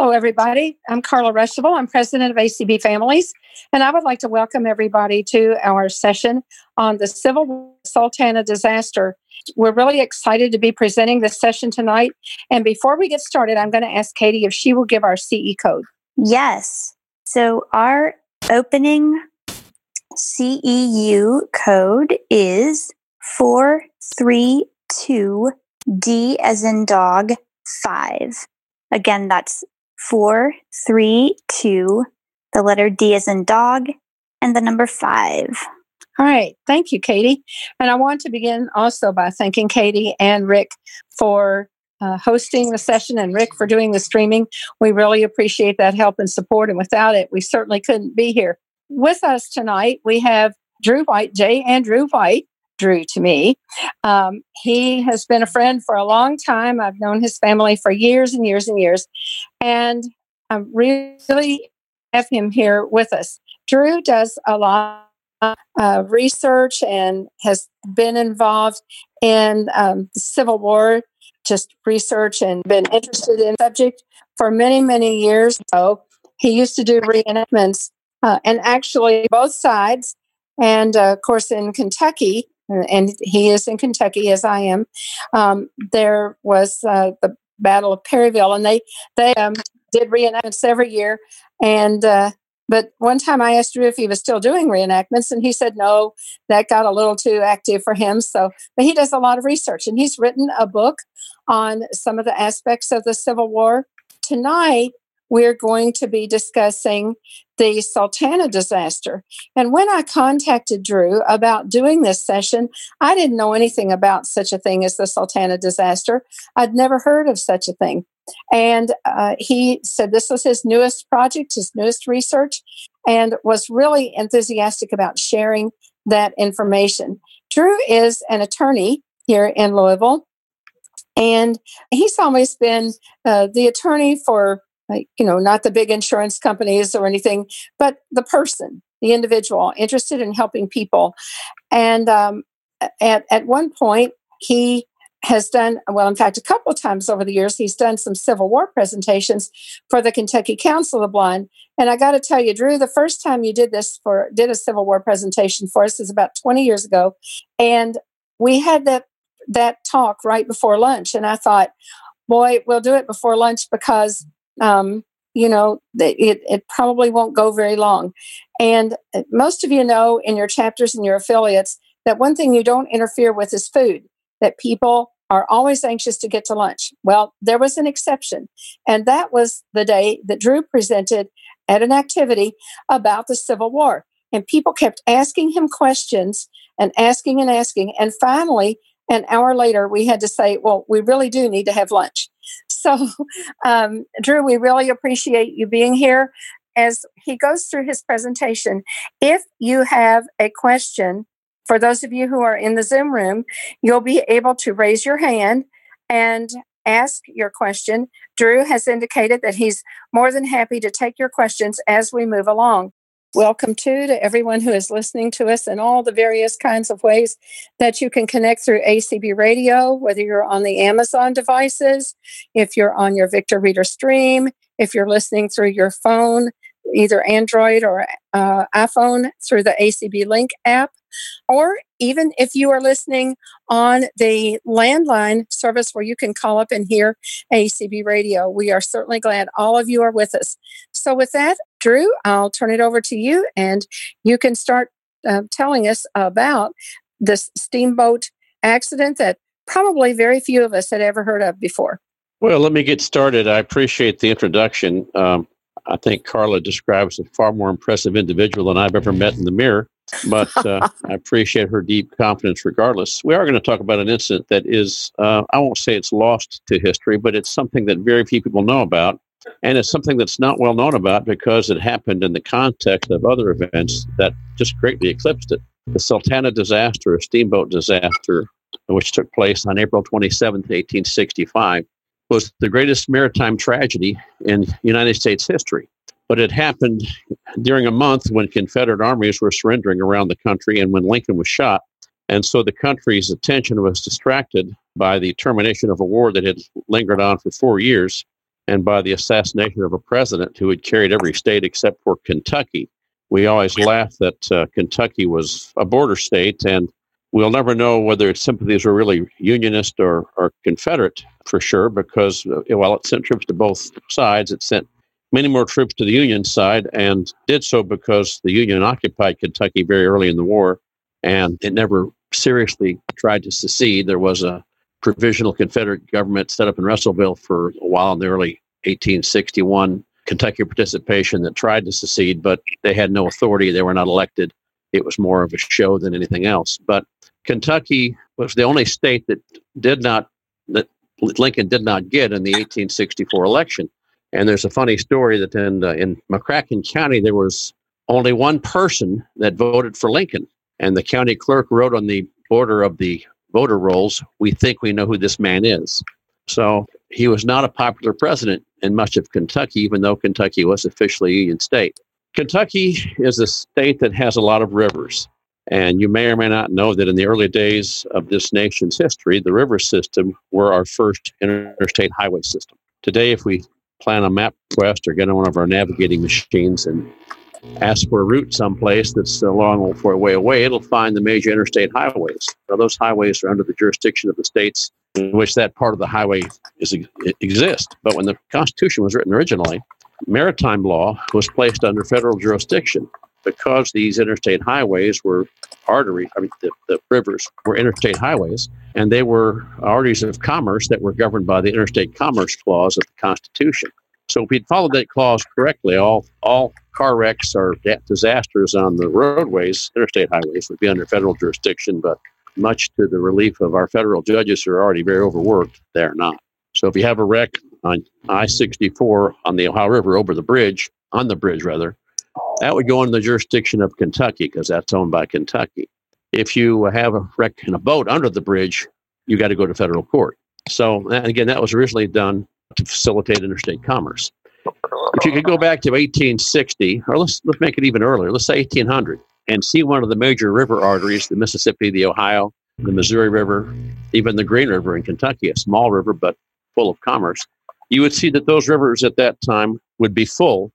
Hello, everybody. I'm Carla Ruschival. I'm president of ACB Families, and I would like to welcome everybody to our session on the Civil Sultana disaster. We're really excited to be presenting this session tonight. And before we get started, I'm going to ask Katie if she will give our CE code. Yes. So our opening CEU code is 432D as in dog 5. Again, that's 432, the letter D as in dog, and the number 5. All right. Thank you, Katie. And I want to begin also by thanking Katie and Rick for uh, hosting the session and Rick for doing the streaming. We really appreciate that help and support. And without it, we certainly couldn't be here. With us tonight, we have Drew White, J. Andrew White, Drew to me. Um, he has been a friend for a long time. I've known his family for years and years and years. And I'm really have him here with us. Drew does a lot uh, research and has been involved in um, the Civil War, just research and been interested in the subject for many, many years. So he used to do reenactments uh, and actually both sides. And uh, of course, in Kentucky, and he is in Kentucky as I am, um, there was uh, the Battle of Perryville, and they they um, did reenactments every year. And uh, but one time I asked Drew if he was still doing reenactments, and he said no, that got a little too active for him. So, but he does a lot of research, and he's written a book on some of the aspects of the Civil War. Tonight, we're going to be discussing the Sultana disaster. And when I contacted Drew about doing this session, I didn't know anything about such a thing as the Sultana disaster. I'd never heard of such a thing. And uh, he said this was his newest project, his newest research, and was really enthusiastic about sharing that information. Drew is an attorney here in Louisville, and he's always been uh, the attorney for, like, you know, not the big insurance companies or anything, but the person, the individual interested in helping people. And um, at, at one point, he has done, well, in fact, a couple of times over the years, he's done some Civil War presentations for the Kentucky Council of the Blind. And I got to tell you, Drew, the first time you did this for, did a Civil War presentation for us is about 20 years ago. And we had that, that talk right before lunch. And I thought, boy, we'll do it before lunch because, um, you know, it, it probably won't go very long. And uh, most of you know in your chapters and your affiliates that one thing you don't interfere with is food that people are always anxious to get to lunch. Well, there was an exception, and that was the day that Drew presented at an activity about the Civil War. And people kept asking him questions and asking and asking. And finally, an hour later, we had to say, Well, we really do need to have lunch. So, um, Drew, we really appreciate you being here. As he goes through his presentation, if you have a question for those of you who are in the Zoom room, you'll be able to raise your hand and ask your question. Drew has indicated that he's more than happy to take your questions as we move along. Welcome too to everyone who is listening to us in all the various kinds of ways that you can connect through ACB radio, whether you're on the Amazon devices, if you're on your Victor Reader stream, if you're listening through your phone, either Android or uh, iPhone through the ACB Link app, or even if you are listening on the landline service where you can call up and hear ACB radio. We are certainly glad all of you are with us. So, with that, Drew, I'll turn it over to you and you can start uh, telling us about this steamboat accident that probably very few of us had ever heard of before. Well, let me get started. I appreciate the introduction. Um, I think Carla describes a far more impressive individual than I've ever met in the mirror, but uh, I appreciate her deep confidence regardless. We are going to talk about an incident that is, uh, I won't say it's lost to history, but it's something that very few people know about. And it's something that's not well known about because it happened in the context of other events that just greatly eclipsed it. The Sultana disaster, a steamboat disaster, which took place on April 27, 1865, was the greatest maritime tragedy in United States history. But it happened during a month when Confederate armies were surrendering around the country and when Lincoln was shot. And so the country's attention was distracted by the termination of a war that had lingered on for four years. And by the assassination of a president who had carried every state except for Kentucky. We always laugh that uh, Kentucky was a border state, and we'll never know whether its sympathies were really Unionist or, or Confederate for sure, because uh, while it sent troops to both sides, it sent many more troops to the Union side and did so because the Union occupied Kentucky very early in the war and it never seriously tried to secede. There was a provisional Confederate government set up in Russellville for a while in the early 1861 Kentucky participation that tried to secede, but they had no authority. They were not elected. It was more of a show than anything else. But Kentucky was the only state that did not, that Lincoln did not get in the 1864 election. And there's a funny story that in, uh, in McCracken County, there was only one person that voted for Lincoln. And the county clerk wrote on the border of the voter rolls, We think we know who this man is. So he was not a popular president in much of Kentucky, even though Kentucky was officially a Union state. Kentucky is a state that has a lot of rivers. And you may or may not know that in the early days of this nation's history, the river system were our first interstate highway system. Today, if we plan a map quest or get on one of our navigating machines and ask for a route someplace that's a long way away, it'll find the major interstate highways. Now, those highways are under the jurisdiction of the states in which that part of the highway is, exists. But when the Constitution was written originally, maritime law was placed under federal jurisdiction because these interstate highways were arteries, I mean, the, the rivers were interstate highways, and they were arteries of commerce that were governed by the Interstate Commerce Clause of the Constitution. So if we'd followed that clause correctly, all, all car wrecks or disasters on the roadways, interstate highways, would be under federal jurisdiction, but much to the relief of our federal judges who are already very overworked, they're not. So if you have a wreck on I 64 on the Ohio River over the bridge, on the bridge rather, that would go into the jurisdiction of Kentucky because that's owned by Kentucky. If you have a wreck in a boat under the bridge, you got to go to federal court. So, again, that was originally done to facilitate interstate commerce. If you could go back to 1860, or let's, let's make it even earlier, let's say 1800, and see one of the major river arteries, the Mississippi, the Ohio, the Missouri River, even the Green River in Kentucky, a small river but full of commerce, you would see that those rivers at that time would be full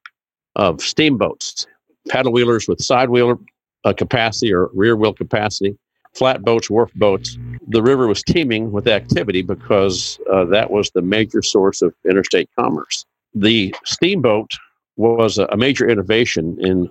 of steamboats, paddle wheelers with side wheeler uh, capacity or rear wheel capacity, flat boats, wharf boats. The river was teeming with activity because uh, that was the major source of interstate commerce. The steamboat was a major innovation in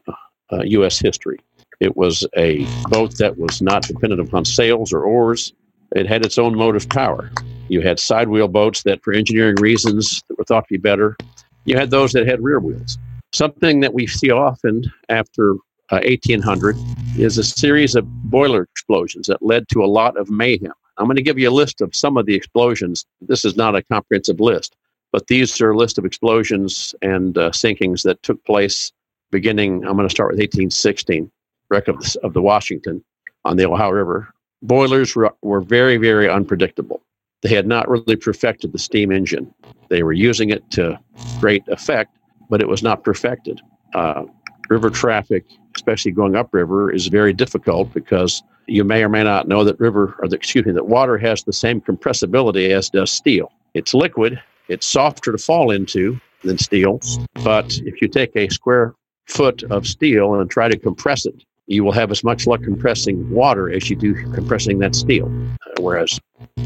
uh, U.S. history. It was a boat that was not dependent upon sails or oars. It had its own motive power. You had side wheel boats that, for engineering reasons, were thought to be better. You had those that had rear wheels. Something that we see often after uh, 1800 is a series of boiler explosions that led to a lot of mayhem. I'm going to give you a list of some of the explosions. This is not a comprehensive list, but these are a list of explosions and uh, sinkings that took place beginning, I'm going to start with 1816, wreck of the, of the Washington on the Ohio River. Boilers were, were very, very unpredictable. They had not really perfected the steam engine. They were using it to great effect, but it was not perfected. Uh, river traffic, especially going upriver, is very difficult because you may or may not know that river, or the, excuse me, that water has the same compressibility as does steel. It's liquid, it's softer to fall into than steel, but if you take a square foot of steel and try to compress it, you will have as much luck compressing water as you do compressing that steel. Whereas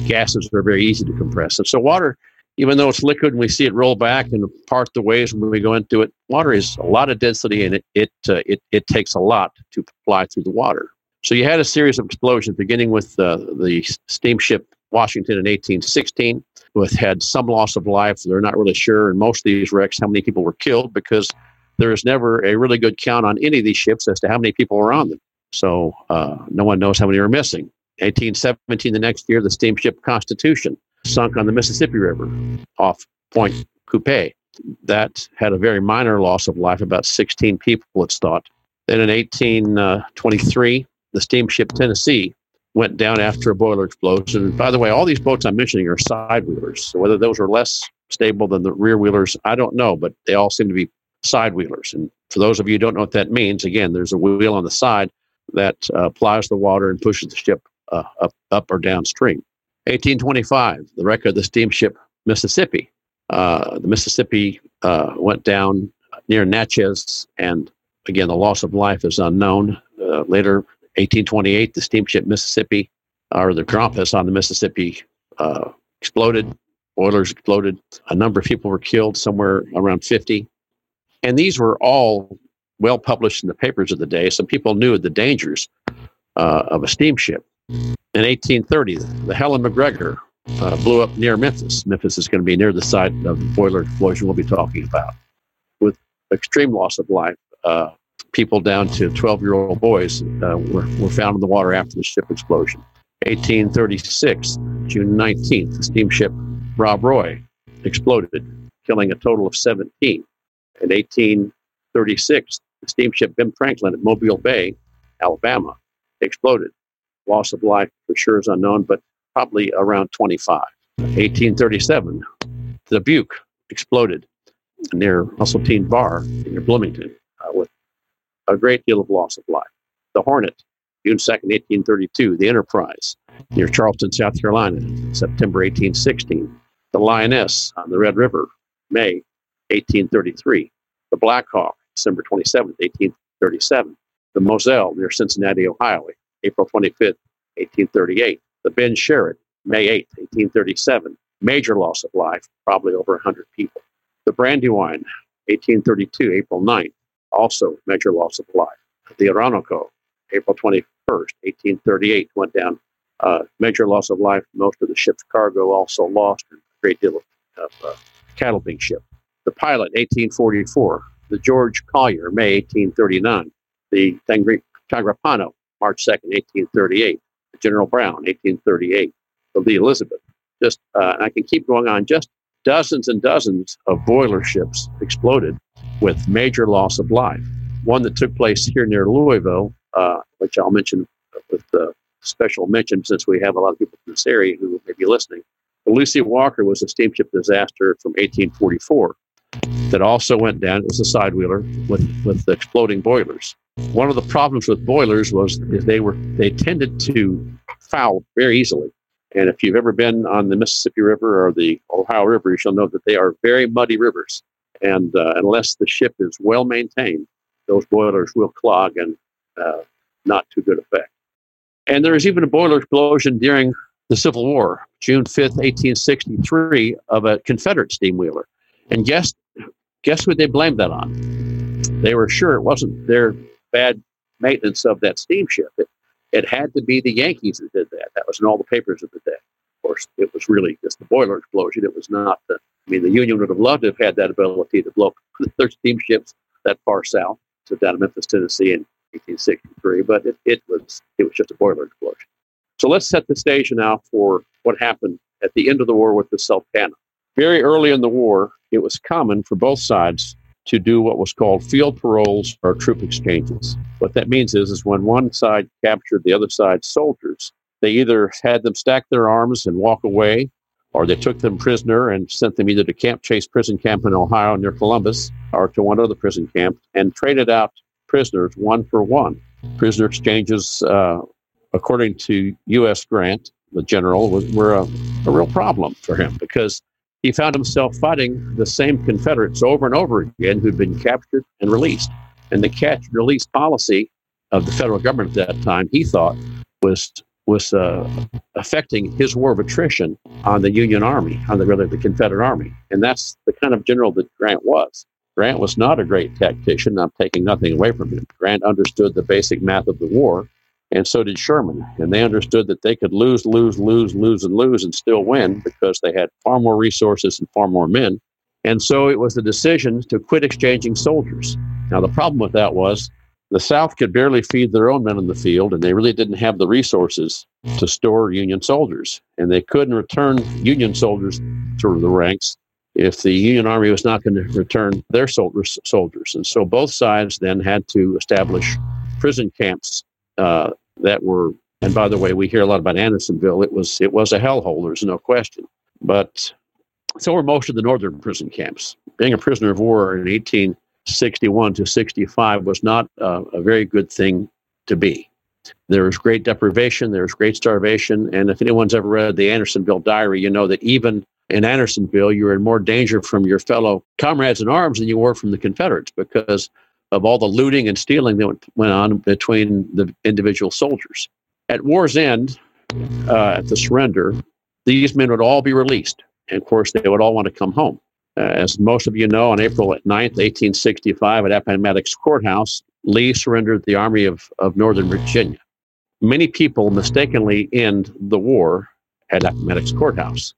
gases are very easy to compress. And so water even though it's liquid and we see it roll back and part the waves when we go into it, water is a lot of density and it it, uh, it it takes a lot to fly through the water. So you had a series of explosions beginning with uh, the steamship Washington in 1816, with had some loss of life. They're not really sure in most of these wrecks how many people were killed because there is never a really good count on any of these ships as to how many people were on them. So uh, no one knows how many are missing. 1817, the next year, the steamship Constitution sunk on the Mississippi River off Point Coupe. That had a very minor loss of life, about 16 people, it's thought. Then in 1823, the steamship Tennessee went down after a boiler explosion. By the way, all these boats I'm mentioning are side wheelers. So whether those are less stable than the rear wheelers, I don't know, but they all seem to be side wheelers. And for those of you who don't know what that means, again, there's a wheel on the side that uh, plies the water and pushes the ship uh, up, up or downstream. 1825, the wreck of the steamship Mississippi. Uh, the Mississippi uh, went down near Natchez, and again, the loss of life is unknown. Uh, later, 1828, the steamship Mississippi, or the Grampus on the Mississippi, uh, exploded. Boilers exploded. A number of people were killed, somewhere around 50. And these were all well published in the papers of the day, so people knew the dangers uh, of a steamship. In 1830, the Helen McGregor uh, blew up near Memphis. Memphis is going to be near the site of the boiler explosion we'll be talking about, with extreme loss of life. Uh, people down to 12 year old boys uh, were, were found in the water after the ship explosion. 1836, June 19th, the steamship Rob Roy exploded, killing a total of 17. In 1836, the steamship Ben Franklin at Mobile Bay, Alabama, exploded. Loss of life for sure is unknown, but probably around 25. 1837, the Dubuque exploded near Muscatine Bar near Bloomington uh, with a great deal of loss of life. The Hornet, June 2nd, 1832. The Enterprise near Charleston, South Carolina, September 1816. The Lioness on the Red River, May 1833. The Black Hawk, December 27th, 1837. The Moselle near Cincinnati, Ohio, April 25th, 1838. The Ben Sherrod, May 8th, 1837. Major loss of life, probably over 100 people. The Brandywine, 1832, April 9th. Also major loss of life. The Orinoco, April 21st, 1838, went down. Uh, major loss of life. Most of the ship's cargo also lost, a great deal of, of uh, cattle being shipped. The Pilot, 1844. The George Collier, May 1839. The Tangrapano, March 2nd, 1838. General Brown, 1838. The Elizabeth. Just, uh, I can keep going on. Just dozens and dozens of boiler ships exploded with major loss of life. One that took place here near Louisville, uh, which I'll mention with uh, special mention since we have a lot of people from this area who may be listening. The Lucy Walker was a steamship disaster from 1844 that also went down. It was a side wheeler with, with exploding boilers. One of the problems with boilers was they were they tended to foul very easily. And if you've ever been on the Mississippi River or the Ohio River, you'll know that they are very muddy rivers. And uh, unless the ship is well maintained, those boilers will clog and uh, not to good effect. And there was even a boiler explosion during the Civil War, June 5th, 1863, of a Confederate steam wheeler. And guess, guess what they blamed that on? They were sure it wasn't their bad maintenance of that steamship. It, it had to be the Yankees that did that. That was in all the papers of the day. Of course, it was really just the boiler explosion. It was not the, I mean, the Union would have loved to have had that ability to blow their steamships that far south, so down in Memphis, Tennessee in 1863, but it, it was it was just a boiler explosion. So let's set the stage now for what happened at the end of the war with the Sultana. Very early in the war, it was common for both sides to do what was called field paroles or troop exchanges. What that means is, is when one side captured the other side's soldiers, they either had them stack their arms and walk away, or they took them prisoner and sent them either to Camp Chase prison camp in Ohio near Columbus or to one other prison camp and traded out prisoners one for one. Prisoner exchanges, uh, according to U.S. Grant, the general, was, were a, a real problem for him because he found himself fighting the same Confederates over and over again who'd been captured and released. And the catch and release policy of the federal government at that time, he thought, was was uh, affecting his war of attrition on the Union Army, on the rather the Confederate Army, and that's the kind of general that Grant was. Grant was not a great tactician. I'm taking nothing away from him. Grant understood the basic math of the war, and so did Sherman. And they understood that they could lose, lose, lose, lose, and lose and still win because they had far more resources and far more men. And so it was the decision to quit exchanging soldiers. Now, the problem with that was the South could barely feed their own men in the field, and they really didn't have the resources to store Union soldiers. And they couldn't return Union soldiers to the ranks if the Union Army was not going to return their soldiers. soldiers. And so both sides then had to establish prison camps uh, that were. And by the way, we hear a lot about Andersonville. It was it was a hellhole. There's no question. But so were most of the northern prison camps. Being a prisoner of war in 1861 to 65 was not uh, a very good thing to be. There was great deprivation, there was great starvation, and if anyone's ever read the Andersonville Diary, you know that even in Andersonville, you were in more danger from your fellow comrades in arms than you were from the Confederates because of all the looting and stealing that went on between the individual soldiers. At war's end, uh, at the surrender, these men would all be released. And of course, they would all want to come home. Uh, as most of you know, on April 9th, 1865, at Appomattox Courthouse, Lee surrendered the Army of, of Northern Virginia. Many people mistakenly end the war at Appomattox Courthouse.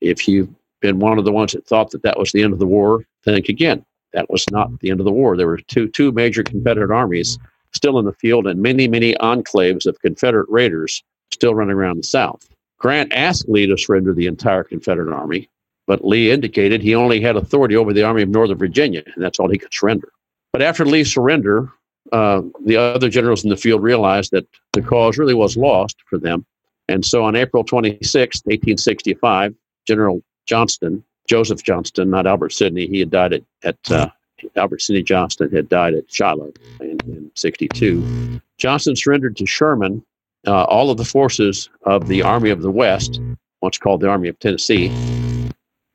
If you've been one of the ones that thought that that was the end of the war, think again. That was not the end of the war. There were two, two major Confederate armies still in the field and many, many enclaves of Confederate raiders still running around the South. Grant asked Lee to surrender the entire Confederate army, but Lee indicated he only had authority over the Army of Northern Virginia, and that's all he could surrender. But after Lee's surrender, uh, the other generals in the field realized that the cause really was lost for them. And so on April 26, 1865, General Johnston, Joseph Johnston, not Albert Sidney, he had died at, at uh, Albert Sidney Johnston had died at Shiloh in, in 62. Johnston surrendered to Sherman uh, all of the forces of the Army of the West, once called the Army of Tennessee,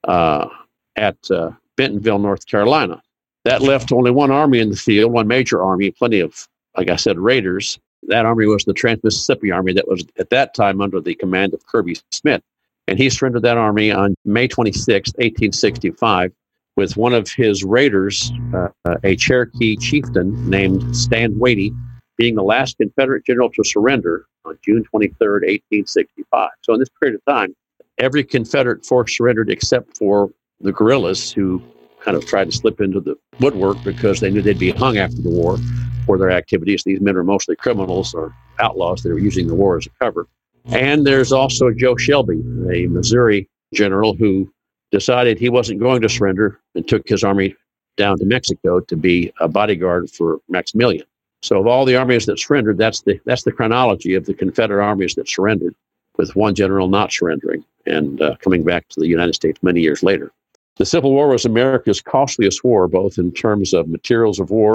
uh, at uh, Bentonville, North Carolina. That left only one army in the field, one major army, plenty of, like I said, raiders. That army was the Trans Mississippi Army that was at that time under the command of Kirby Smith. And he surrendered that army on May 26, 1865, with one of his raiders, uh, uh, a Cherokee chieftain named Stand Watie, being the last Confederate general to surrender on June 23, 1865. So, in this period of time, every Confederate force surrendered except for the guerrillas who kind of tried to slip into the woodwork because they knew they'd be hung after the war for their activities. These men are mostly criminals or outlaws that are using the war as a cover. And there's also Joe Shelby, a Missouri general who decided he wasn't going to surrender and took his army down to Mexico to be a bodyguard for Maximilian. So of all the armies that surrendered, that's the that's the chronology of the Confederate armies that surrendered, with one general not surrendering and uh, coming back to the United States many years later. The Civil War was America's costliest war, both in terms of materials of war,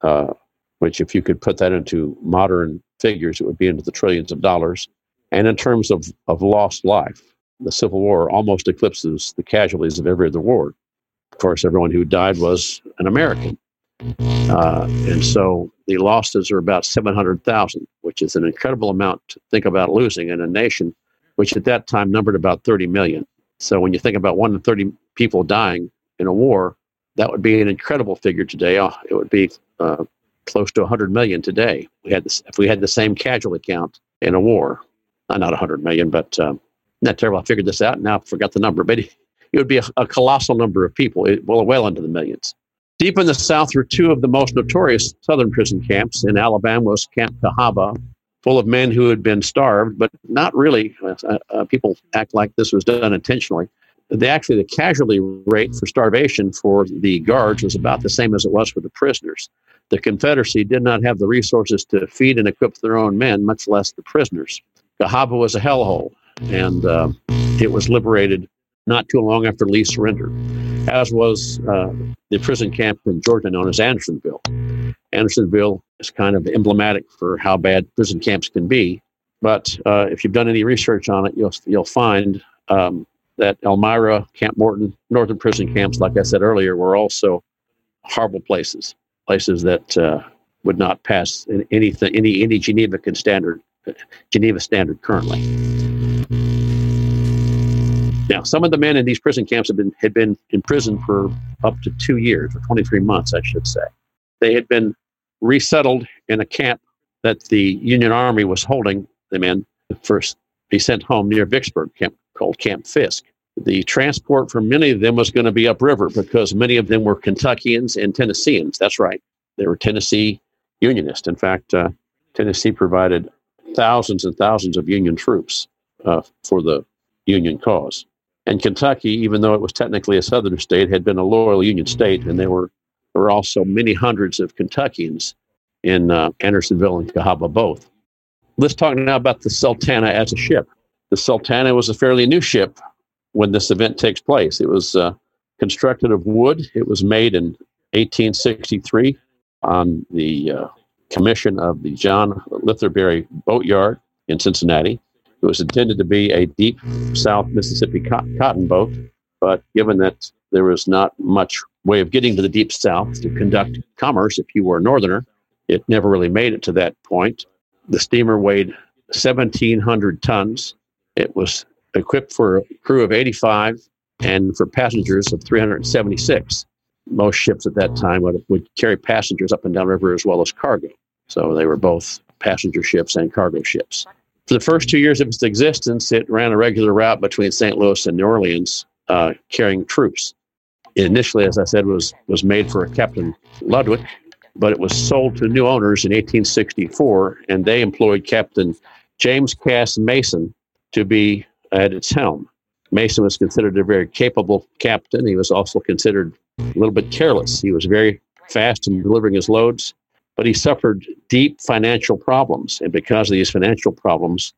uh, which, if you could put that into modern figures, it would be into the trillions of dollars, and in terms of, of lost life. The Civil War almost eclipses the casualties of every other war. Of course, everyone who died was an American. Uh, and so the losses are about 700,000, which is an incredible amount to think about losing in a nation which at that time numbered about 30 million. So when you think about one in 30 people dying in a war, that would be an incredible figure today. Uh, it would be uh, close to 100 million today. We had this, if we had the same casualty count in a war, not 100 million, but um, not terrible. I figured this out. And now I forgot the number, but it, would be a, a, colossal number of people, it, well, well into the millions. Deep in the South were two of the most notorious Southern prison camps. In Alabama was Camp Cahaba, full of men who had been starved, but not really. Uh, uh, people act like this was done intentionally. The, actually, the casualty rate for starvation for the guards was about the same as it was for the prisoners. The Confederacy did not have the resources to feed and equip their own men, much less the prisoners. Cahaba was a hellhole, and uh, it was liberated not too long after Lee surrendered, as was uh, the prison camp in Georgia known as Andersonville. Andersonville is kind of emblematic for how bad prison camps can be. But uh, if you've done any research on it, you'll you'll find um, that Elmira, Camp Morton, northern prison camps, like I said earlier, were also horrible places, places that uh, would not pass anything, any any Geneva standard, Geneva standard currently. Now, some of the men in these prison camps have been had been in prison for up to two years, or 23 months, I should say. They had been resettled in a camp that the Union Army was holding them in. First, be sent home near Vicksburg, camp called Camp Fisk. The transport for many of them was going to be upriver because many of them were Kentuckians and Tennesseans. That's right, they were Tennessee Unionists. In fact, uh, Tennessee provided thousands and thousands of Union troops uh, for the Union cause. And Kentucky, even though it was technically a southern state, had been a loyal Union state, and there were, there were also many hundreds of Kentuckians in uh, Andersonville and Cahaba both. Let's talk now about the Sultana as a ship. The Sultana was a fairly new ship when this event takes place. It was uh, constructed of wood. It was made in 1863 on the uh, commission of the John Litherbury Boatyard in Cincinnati. It It was intended to be a deep South Mississippi cotton boat, but given that there was not much way of getting to the deep South to conduct commerce if you were a Northerner, it never really made it to that point. The steamer weighed 1,700 tons. It was equipped for a crew of 85 and for passengers of 376. Most ships at that time would, would carry passengers up and down river as well as cargo. So they were both passenger ships and cargo ships. For the first two years of its existence, it ran a regular route between St. Louis and New Orleans, uh, carrying troops. It initially, as I said, was was made for Captain Lodwick, but it was sold to new owners in 1864, and they employed Captain James Cass Mason to be at its helm. Mason was considered a very capable captain. He was also considered a little bit careless. He was very fast in delivering his loads, but he suffered deep financial problems. And because of these financial problems,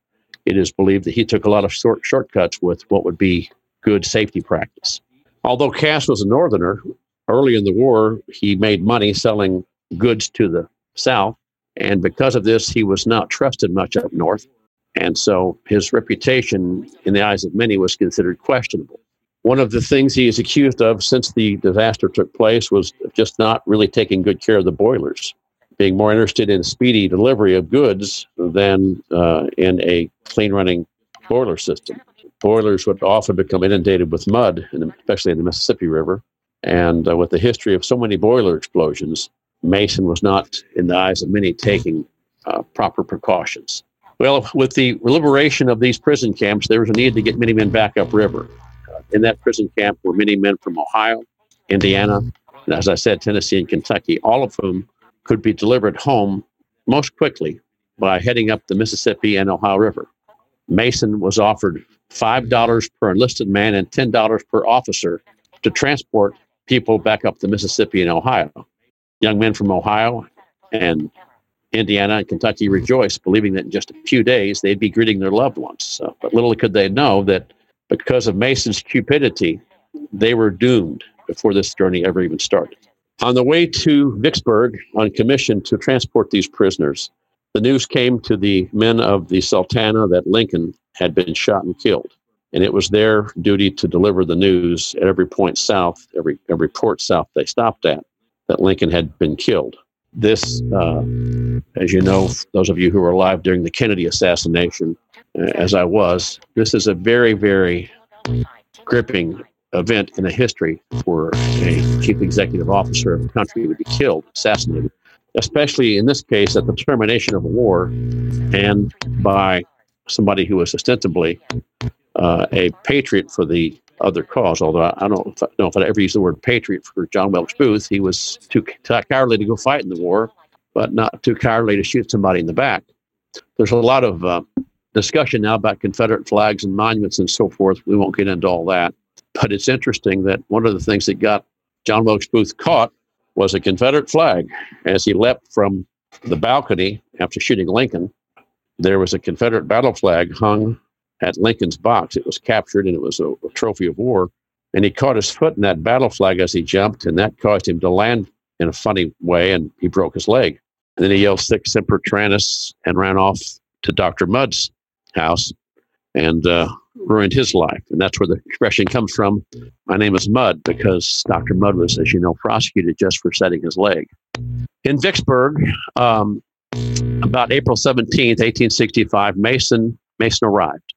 it is believed that he took a lot of short, shortcuts with what would be good safety practice. Although Cass was a Northerner, early in the war, he made money selling goods to the South. And because of this, he was not trusted much up north. And so his reputation in the eyes of many was considered questionable. One of the things he is accused of since the disaster took place was just not really taking good care of the boilers, being more interested in speedy delivery of goods than uh, in a clean running boiler system. Boilers would often become inundated with mud, especially in the Mississippi River. And uh, with the history of so many boiler explosions, Mason was not, in the eyes of many, taking uh, proper precautions. Well, with the liberation of these prison camps, there was a need to get many men back upriver. Uh, in that prison camp were many men from Ohio, Indiana, and as I said, Tennessee and Kentucky, all of whom could be delivered home most quickly by heading up the Mississippi and Ohio River. Mason was offered $5 per enlisted man and $10 per officer to transport people back up the Mississippi and Ohio. Young men from Ohio and Indiana and Kentucky hmm. rejoiced, believing that in just a few days they'd be greeting their loved ones. So, but little could they know that because of Mason's cupidity, they were doomed before this journey ever even started. On the way to Vicksburg on commission to transport these prisoners, the news came to the men of the Sultana that Lincoln had been shot and killed. And it was their duty to deliver the news at every point south, every, every port south they stopped at, that Lincoln had been killed. This, uh, as you know, those of you who were alive during the Kennedy assassination, uh, as I was, this is a very, very gripping event in the history for a chief executive officer of a country to be killed, assassinated, especially in this case at the termination of a war and by somebody who was ostensibly uh, a patriot for the other cause. Although I, I don't know if I'd ever use the word patriot for John Wilkes Booth. He was too, cowardly to go fight in the war, but not too cowardly to shoot somebody in the back. There's a lot of uh, discussion now about Confederate flags and monuments and so forth. We won't get into all that. But it's interesting that one of the things that got John Wilkes Booth caught was a Confederate flag. As he leapt from the balcony after shooting Lincoln, there was a Confederate battle flag hung at Lincoln's box. It was captured and it was a, a trophy of war. And he caught his foot in that battle flag as he jumped, and that caused him to land in a funny way, and he broke his leg. And then he yelled Sic Semper Tyrannis and ran off to Dr. Mudd's house and uh, ruined his life. And that's where the expression comes from. My name is Mudd because Dr. Mudd was, as you know, prosecuted just for setting his leg. In Vicksburg, um, about April 17th, 1865, Mason Mason arrived.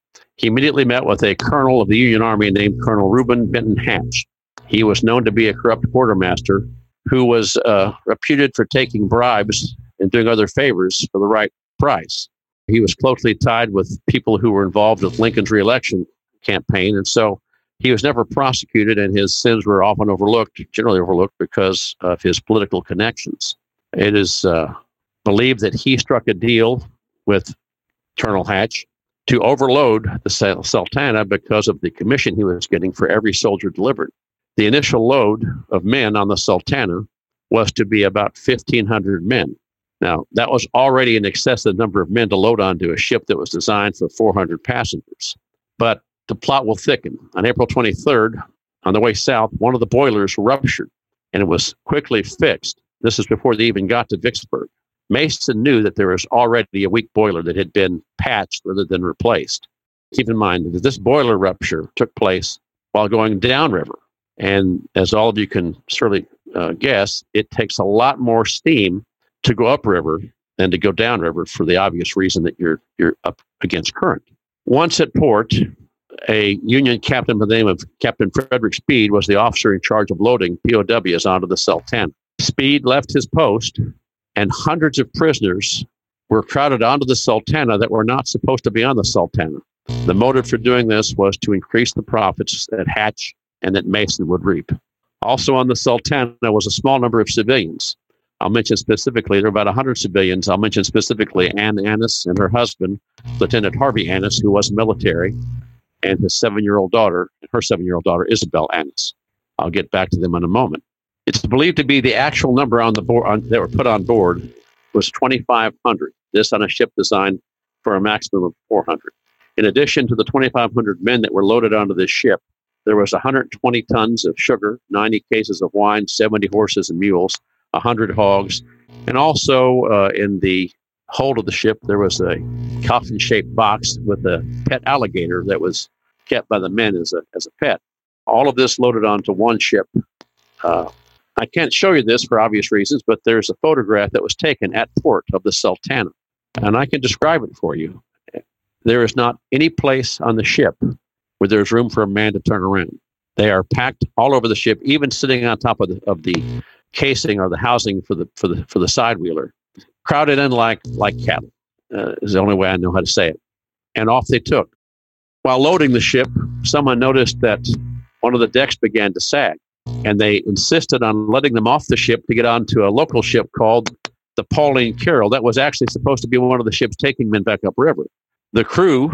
He immediately met with a colonel of the Union Army named Colonel Reuben Benton Hatch. He was known to be a corrupt quartermaster who was uh, reputed for taking bribes and doing other favors for the right price. He was closely tied with people who were involved with Lincoln's reelection campaign, and so he was never prosecuted, and his sins were often overlooked, generally overlooked, because of his political connections. It is uh, believed that he struck a deal with Colonel Hatch to overload the Sultana because of the commission he was getting for every soldier delivered. The initial load of men on the Sultana was to be about 1,500 men. Now, that was already an excessive number of men to load onto a ship that was designed for 400 passengers. But the plot will thicken. On April 23rd, on the way south, one of the boilers ruptured and it was quickly fixed. This is before they even got to Vicksburg. Mason knew that there was already a weak boiler that had been patched rather than replaced. keep in mind that this boiler rupture took place while going downriver. And as all of you can certainly uh, guess, it takes a lot more steam to go upriver than to go downriver for the obvious reason that you're you're up against current. Once at port, a Union captain by the name of Captain Frederick Speed was the officer in charge of loading POWs onto the Sultana. Speed left his post, and hundreds of prisoners were crowded onto the Sultana that were not supposed to be on the Sultana. The motive for doing this was to increase the profits that Hatch and that Mason would reap. Also on the Sultana was a small number of civilians. I'll mention specifically, there were about 100 civilians. I'll mention specifically Ann Annis and her husband, Lieutenant Harvey Annis, who was military, and his seven year old daughter, her seven year old daughter, Isabel Annis. I'll get back to them in a moment. It's believed to be the actual number on the board on, that were put on board was 2,500. This on a ship designed for a maximum of 400. In addition to the 2,500 men that were loaded onto this ship, there was 120 tons of sugar, 90 cases of wine, 70 horses and mules, 100 hogs, and also uh, in the hold of the ship there was a coffin-shaped box with a pet alligator that was kept by the men as a as a pet. All of this loaded onto one ship. Uh, I can't show you this for obvious reasons, but there's a photograph that was taken at port of the Sultana, and I can describe it for you. There is not any place on the ship where there's room for a man to turn around. They are packed all over the ship, even sitting on top of the of the casing or the housing for the for the for the side wheeler, crowded in like like cattle. Uh, is the only way I know how to say it. And off they took. While loading the ship, someone noticed that one of the decks began to sag, and they insisted on letting them off the ship to get onto a local ship called the Pauline Carroll. That was actually supposed to be one of the ships taking men back upriver. The crew,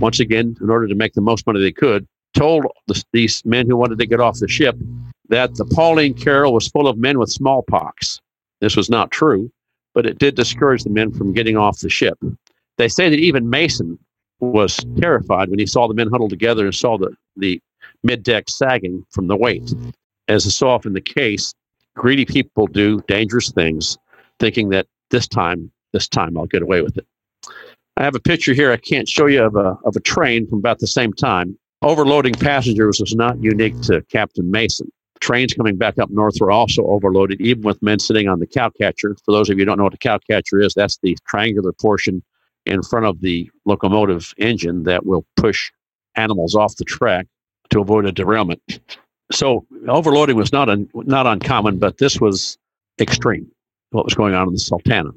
once again, in order to make the most money they could, told the, these men who wanted to get off the ship that the Pauline Carroll was full of men with smallpox. This was not true, but it did discourage the men from getting off the ship. They say that even Mason was terrified when he saw the men huddled together and saw the, the mid deck sagging from the weight. As is so often the case, greedy people do dangerous things, thinking that this time, this time I'll get away with it. I have a picture here I can't show you of a, of a train from about the same time. Overloading passengers was not unique to Captain Mason. Trains coming back up north were also overloaded, even with men sitting on the cowcatcher. For those of you who don't know what a cowcatcher is, that's the triangular portion in front of the locomotive engine that will push animals off the track to avoid a derailment. So overloading was not un, not uncommon, but this was extreme. What was going on in the Sultana?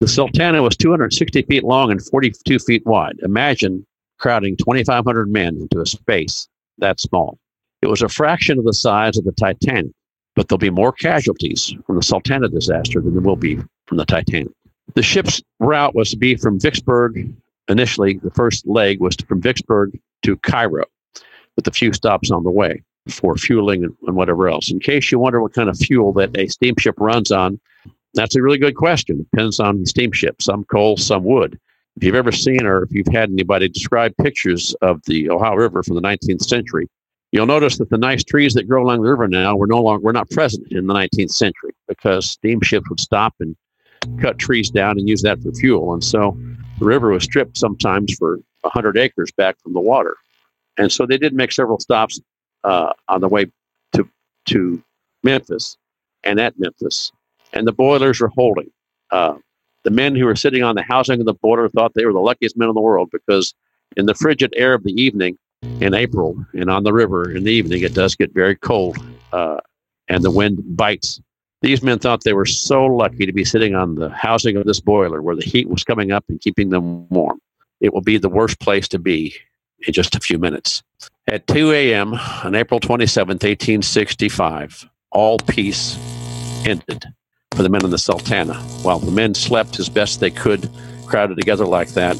The Sultana was 260 feet long and 42 feet wide. Imagine crowding 2,500 men into a space that small. It was a fraction of the size of the Titanic, but there'll be more casualties from the Sultana disaster than there will be from the Titanic. The ship's route was to be from Vicksburg. Initially, the first leg was from Vicksburg to Cairo, with a few stops on the way for fueling and, whatever else. In case you wonder what kind of fuel that a steamship runs on, that's a really good question. Depends on the steamship. Some coal, some wood. If you've ever seen or if you've had anybody describe pictures of the Ohio River from the 19th century, You'll notice that the nice trees that grow along the river now were no longer were not present in the 19th century because steamships would stop and cut trees down and use that for fuel. And so the river was stripped sometimes for 100 acres back from the water. And so they did make several stops uh, on the way to, to Memphis and at Memphis. And the boilers were holding. Uh, the men who were sitting on the housing of the border thought they were the luckiest men in the world because in the frigid air of the evening, in April and on the river in the evening, it does get very cold uh, and the wind bites. These men thought they were so lucky to be sitting on the housing of this boiler where the heat was coming up and keeping them warm. It will be the worst place to be in just a few minutes. At 2 a.m. on April 27, 1865, all peace ended for the men in the Sultana. While the men slept as best they could, crowded together like that,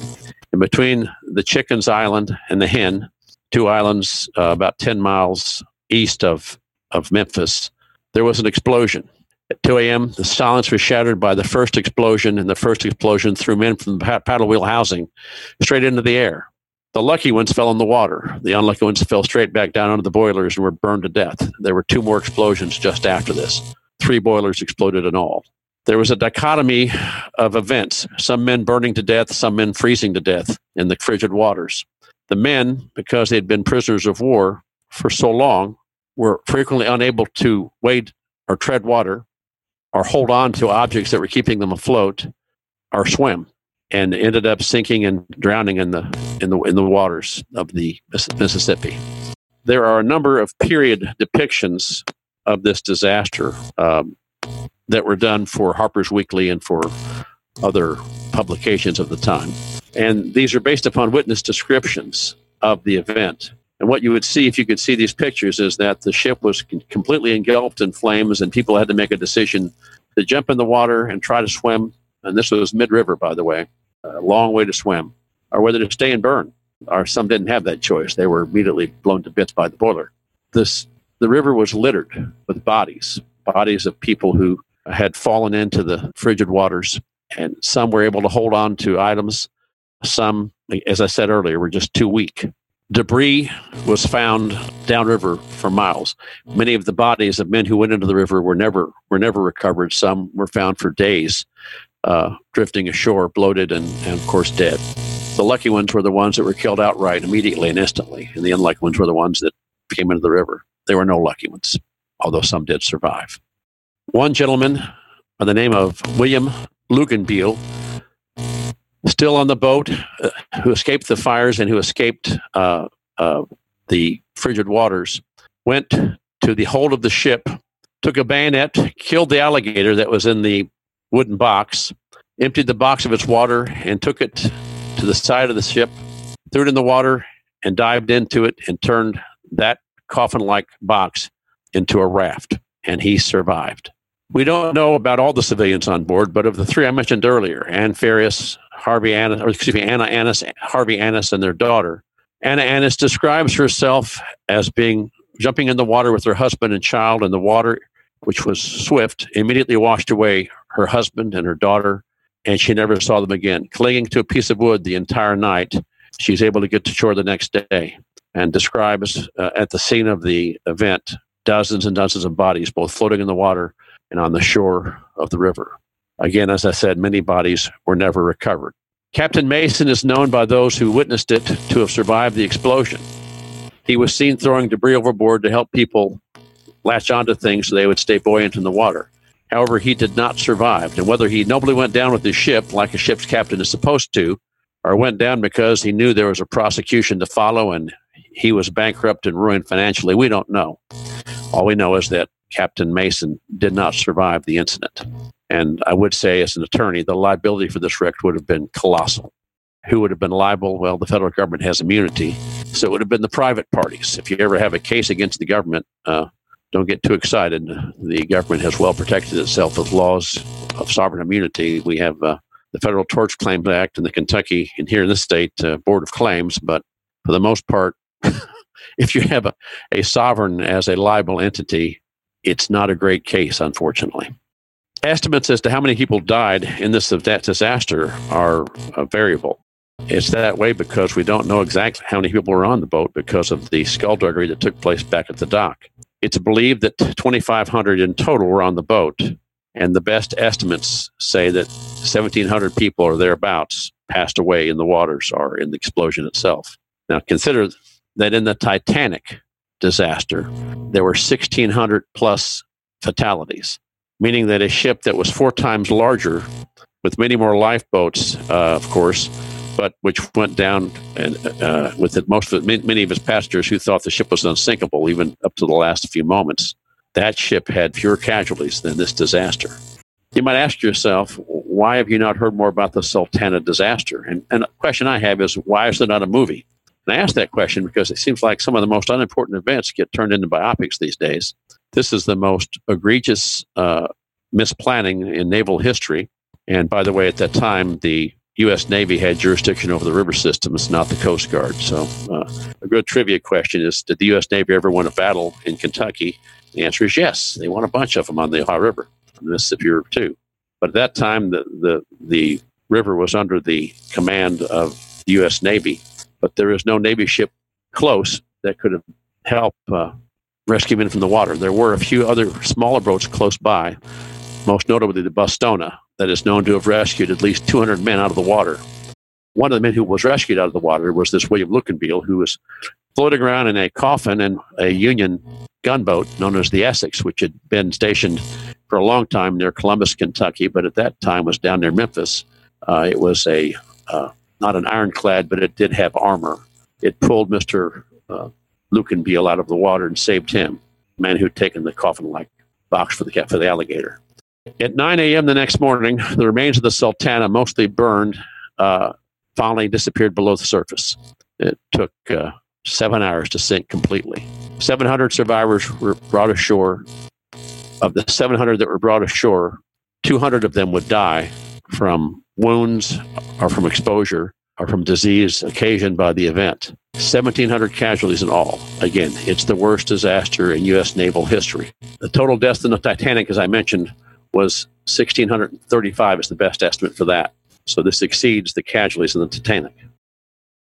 and between the Chicken's Island and the Hen, two islands uh, about 10 miles east of, of Memphis, there was an explosion. At 2 a.m., the silence was shattered by the first explosion, and the first explosion threw men from the paddle wheel housing straight into the air. The lucky ones fell in the water. The unlucky ones fell straight back down onto the boilers and were burned to death. There were two more explosions just after this. Three boilers exploded in all. There was a dichotomy of events some men burning to death, some men freezing to death in the frigid waters. The men, because they'd been prisoners of war for so long, were frequently unable to wade or tread water or hold on to objects that were keeping them afloat or swim and ended up sinking and drowning in the in the in the waters of the Mississippi. There are a number of period depictions of this disaster um, that were done for Harper's Weekly and for other publications of the time. And these are based upon witness descriptions of the event. And what you would see if you could see these pictures is that the ship was completely engulfed in flames, and people had to make a decision to jump in the water and try to swim. And this was mid river, by the way, a long way to swim, or whether to stay and burn. Or some didn't have that choice. They were immediately blown to bits by the boiler. This, the river was littered with bodies, bodies of people who had fallen into the frigid waters, and some were able to hold on to items. Some, as I said earlier, were just too weak. Debris was found downriver for miles. Many of the bodies of men who went into the river were never were never recovered. Some were found for days, uh, drifting ashore, bloated and, and of course dead. The lucky ones were the ones that were killed outright immediately and instantly, and the unlucky ones were the ones that came into the river. There were no lucky ones, although some did survive. One gentleman by the name of William Lugenbeal, still on the boat, uh, who escaped the fires and who escaped uh, uh, the frigid waters, went to the hold of the ship, took a bayonet, killed the alligator that was in the wooden box, emptied the box of its water, and took it to the side of the ship, threw it in the water, and dived into it and turned that coffin like box into a raft. And he survived. We don't know about all the civilians on board, but of the three I mentioned earlier, Ann Faris, Harvey Annis, or excuse me, Anna Annis, Harvey Annis, and their daughter, Anna Annis describes herself as being jumping in the water with her husband and child, and the water, which was swift, immediately washed away her husband and her daughter, and she never saw them again. Clinging to a piece of wood the entire night, she's able to get to shore the next day and describes uh, at the scene of the event dozens and dozens of bodies, both floating in the water and on the shore of the river. Again, as I said, many bodies were never recovered. Captain Mason is known by those who witnessed it to have survived the explosion. He was seen throwing debris overboard to help people latch onto things so they would stay buoyant in the water. However, he did not survive, and whether he nobly went down with his ship like a ship's captain is supposed to, or went down because he knew there was a prosecution to follow and he was bankrupt and ruined financially, we don't know. All we know is that Captain Mason did not survive the incident. And I would say, as an attorney, the liability for this wreck would have been colossal. Who would have been liable? Well, the federal government has immunity. So it would have been the private parties. If you ever have a case against the government, uh, don't get too excited. The government has well protected itself with laws of sovereign immunity. We have uh, the Federal Tort Claims Act and the Kentucky, and here in this state, uh, Board of Claims. But for the most part, if you have a, a sovereign as a liable entity, it's not a great case, unfortunately. Estimates as to how many people died in this disaster are uh, variable. It's that way because we don't know exactly how many people were on the boat because of the skullduggery that took place back at the dock. It's believed that 2,500 in total were on the boat, and the best estimates say that 1,700 people or thereabouts passed away in the waters or in the explosion itself. Now, consider that in the Titanic, disaster, there were 1,600 plus fatalities, meaning that a ship that was four times larger, with many more lifeboats, uh, of course, but which went down and uh, with it, most of it, many of its passengers who thought the ship was unsinkable, even up to the last few moments. That ship had fewer casualties than this disaster. You might ask yourself, why have you not heard more about the Sultana disaster? And, and a question I have is, why is there not a movie? And I ask that question because it seems like some of the most unimportant events get turned into biopics these days. This is the most egregious uh, misplanning in naval history. And by the way, at that time, the U.S. Navy had jurisdiction over the river systems, not the Coast Guard. So, uh, a good trivia question is Did the U.S. Navy ever win a battle in Kentucky? The answer is yes. They won a bunch of them on the Ohio River, Mississippi River, too. But at that time, the, the, the river was under the command of the U.S. Navy but there is no Navy ship close that could have helped uh, rescue men from the water. There were a few other smaller boats close by, most notably the Bostona, that is known to have rescued at least 200 men out of the water. one of the men who was rescued out of the water was this William Lugenbeal, who was floating around in a coffin in a Union gunboat known as the Essex, which had been stationed for a long time near Columbus, Kentucky, but at that time was down near Memphis. Uh, it was a uh, not an ironclad, but it did have armor. It pulled Mister uh, out of the water and saved him, the man who'd taken the coffin-like box for the for the alligator. At 9 a.m. the next morning, the remains of the Sultana, mostly burned, uh, finally disappeared below the surface. It took uh, seven hours to sink completely. 700 survivors were brought ashore. Of the 700 that were brought ashore, 200 of them would die from wounds or from exposure or from disease occasioned by the event. 1,700 casualties in all. Again, it's the worst disaster in U.S. naval history. The total deaths in the Titanic, as I mentioned, was 1,635 is the best estimate for that. So this exceeds the casualties in the Titanic.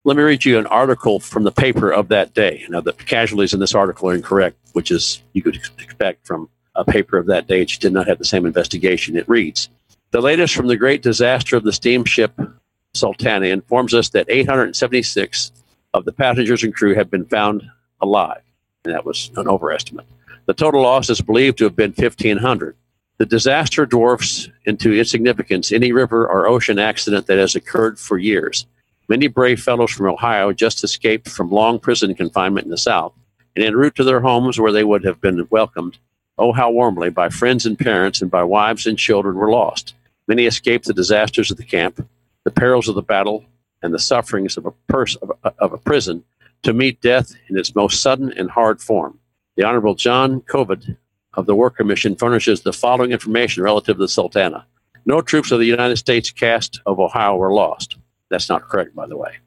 Let me read you an article from the paper of that day. Now, the casualties in this article are incorrect, which is you could expect from a paper of that day. It did not have the same investigation. It reads The latest from the great disaster of the steamship Sultana informs us that 876 of the passengers and crew have been found alive. And that was an overestimate. The total loss is believed to have been 1,500. The disaster dwarfs into insignificance any river or ocean accident that has occurred for years. Many brave fellows from Ohio just escaped from long prison confinement in the South, and en route to their homes where they would have been welcomed, oh, how warmly, by friends and parents and by wives and children were lost. Many escaped the disasters of the camp, the perils of the battle, and the sufferings of a, pers- of a, of a prison to meet death in its most sudden and hard form. The Honorable John Covode of the War Commission furnishes the following information relative to the Sultana. No troops of the United States cast of Ohio were lost. That's not correct, by the way.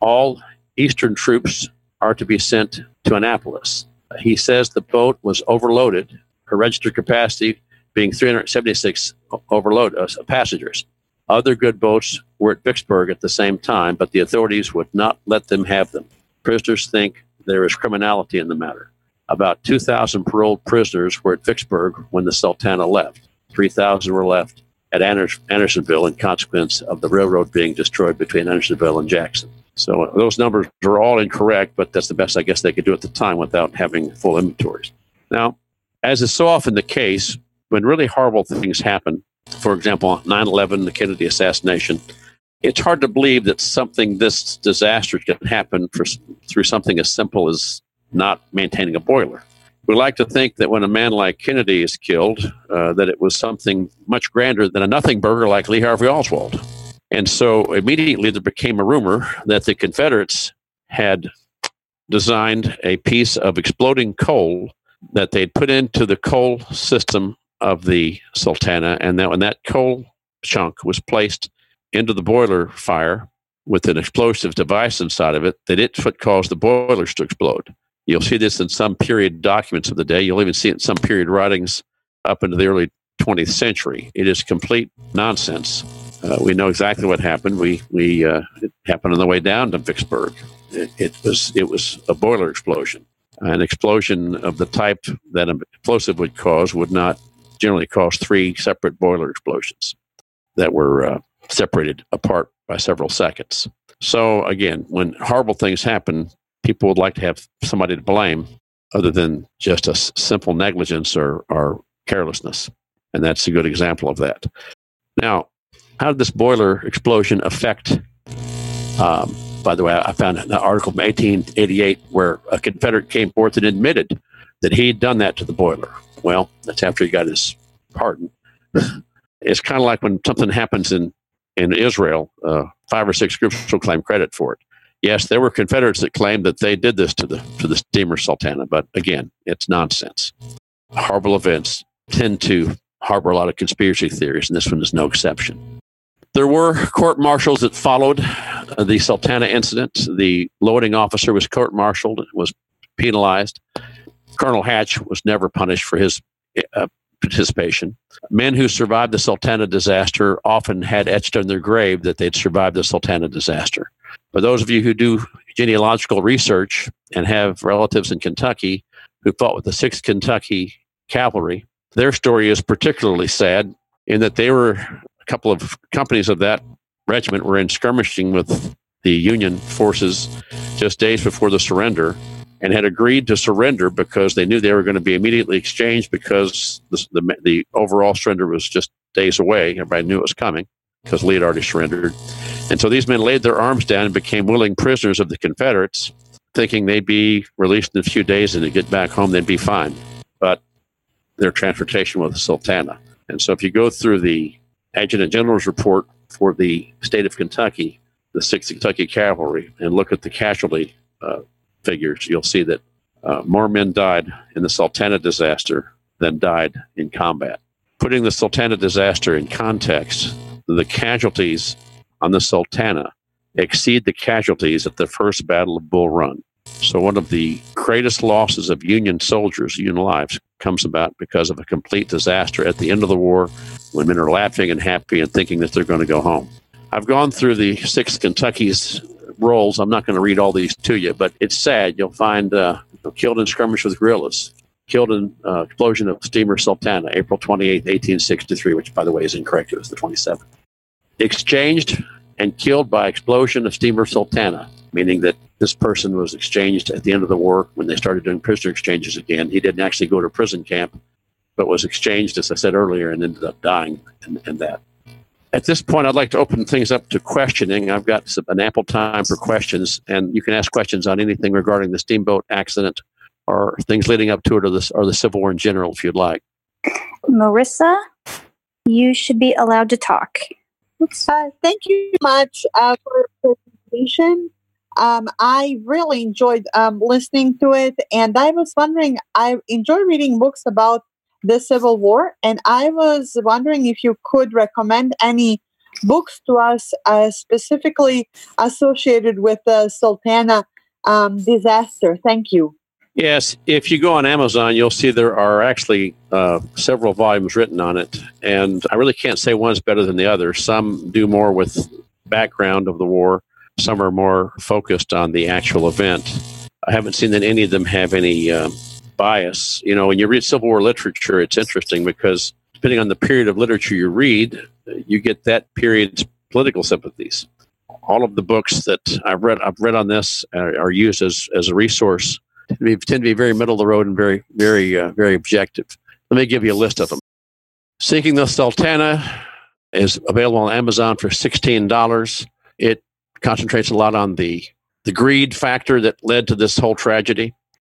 All Eastern troops are to be sent to Annapolis. He says the boat was overloaded, her registered capacity being 376 overload uh, passengers. Other good boats were at Vicksburg at the same time, but the authorities would not let them have them. Prisoners think there is criminality in the matter. About 2,000 paroled prisoners were at Vicksburg when the Sultana left. 3,000 were left at Andersonville in consequence of the railroad being destroyed between Andersonville and Jackson. So uh, those numbers are all incorrect, but that's the best I guess they could do at the time without having full inventories. Now, as is so often the case, when really horrible things happen, for example, 9 11, the Kennedy assassination, it's hard to believe that something this disastrous can happen for, through something as simple as not maintaining a boiler we like to think that when a man like Kennedy is killed, uh, that it was something much grander than a nothing burger like Lee Harvey Oswald. And so immediately there became a rumor that the Confederates had designed a piece of exploding coal that they'd put into the coal system of the Sultana, and that when that coal chunk was placed into the boiler fire with an explosive device inside of it, that it would cause the boilers to explode. You'll see this in some period documents of the day. You'll even see it in some period writings up into the early 20th century. It is complete nonsense. Uh, we know exactly what happened. We we uh, it happened on the way down to Vicksburg. It, it, was it was a boiler explosion. An explosion of the type that an explosive would cause would not generally cause three separate boiler explosions that were uh, separated apart by several seconds. So again, when horrible things happen, people would like to have somebody to blame other than just a simple negligence or, or carelessness. And that's a good example of that. Now, how did this boiler explosion affect? Um, by the way, I found an article from 1888 where a Confederate came forth and admitted that he had done that to the boiler. Well, that's after he got his pardon. it's kind of like when something happens in, in Israel, uh, five or six groups will claim credit for it yes, there were Confederates that claimed that they did this to the to the steamer Sultana, but again, it's nonsense. Horrible events tend to harbor a lot of conspiracy theories, and this one is no exception. There were court martials that followed uh, the Sultana incident. The loading officer was court-martialed, and was penalized. Colonel Hatch was never punished for his uh, participation. Men who survived the Sultana disaster often had etched on their grave that they'd survived the Sultana disaster. For those of you who do genealogical research and have relatives in Kentucky who fought with the 6th Kentucky Cavalry, their story is particularly sad in that they were a couple of companies of that regiment were in skirmishing with the Union forces just days before the surrender and had agreed to surrender because they knew they were going to be immediately exchanged because the, the, the overall surrender was just days away. Everybody knew it was coming because Lee had already surrendered. And so these men laid their arms down and became willing prisoners of the Confederates, thinking they'd be released in a few days and to get back home, they'd be fine. But their transportation was the Sultana. And so if you go through the Adjutant General's report for the state of Kentucky, the 6th Kentucky Cavalry, and look at the casualty uh, figures, you'll see that uh, more men died in the Sultana disaster than died in combat. Putting the Sultana disaster in context, the casualties on the Sultana exceed the casualties at the first Battle of Bull Run. So, one of the greatest losses of Union soldiers, Union lives, comes about because of a complete disaster at the end of the war when men are laughing and happy and thinking that they're going to go home. I've gone through the 6th Kentucky's roles. I'm not going to read all these to you, but it's sad. You'll find uh, killed in skirmish with guerrillas, killed in uh, explosion of steamer Sultana, April 28, 1863, which, by the way, is incorrect. It was the 27th. Exchanged and killed by explosion of steamer Sultana, meaning that this person was exchanged at the end of the war when they started doing prisoner exchanges again. He didn't actually go to prison camp, but was exchanged, as I said earlier, and ended up dying in, in that. At this point, I'd like to open things up to questioning. I've got some, an ample time for questions, and you can ask questions on anything regarding the steamboat accident or things leading up to it or the, or the Civil War in general, if you'd like. Marissa, you should be allowed to talk. Uh, thank you much uh, for the presentation. Um, I really enjoyed um, listening to it, and I was wondering. I enjoy reading books about the Civil War, and I was wondering if you could recommend any books to us uh, specifically associated with the Sultana um, disaster. Thank you. Yes, if you go on Amazon, you'll see there are actually uh, several volumes written on it, and I really can't say one's better than the other. Some do more with background of the war, some are more focused on the actual event. I haven't seen that any of them have any um, bias. You know, when you read Civil War literature, it's interesting because depending on the period of literature you read, you get that period's political sympathies. All of the books that I've read, I've read on this are, are used as, as a resource. They tend to be very middle of the road and very, very, uh, very objective. Let me give you a list of them. Sinking the Sultana is available on Amazon for $16. It concentrates a lot on the the greed factor that led to this whole tragedy.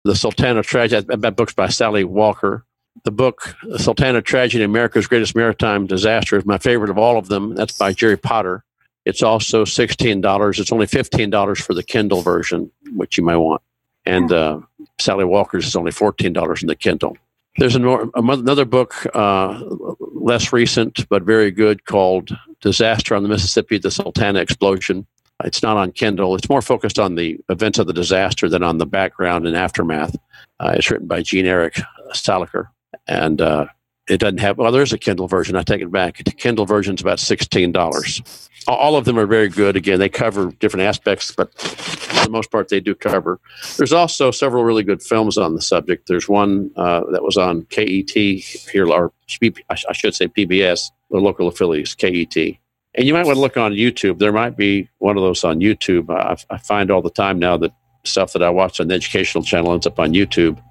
The Sultana Tragedy, that book's by Sally Walker. The book, the Sultana Tragedy, America's Greatest Maritime Disaster, is my favorite of all of them. That's by Jerry Potter. It's also $16. It's only $15 for the Kindle version, which you might want. And uh, Sally Walker's is only $14 in the Kindle. There's another book, uh, less recent, but very good, called Disaster on the Mississippi, the Sultana Explosion. It's not on Kindle. It's more focused on the events of the disaster than on the background and aftermath. Uh, it's written by Gene Eric Salecker, and uh, it doesn't have. Well, there's a Kindle version. I take it back. The Kindle version is about sixteen dollars. All of them are very good. Again, they cover different aspects, but for the most part, they do cover. There's also several really good films on the subject. There's one uh, that was on KET here, or I should say PBS, the local affiliates, KET and you might want to look on YouTube. There might be one of those on YouTube. I, I find all the time now that stuff that I watch on the educational channel ends up on YouTube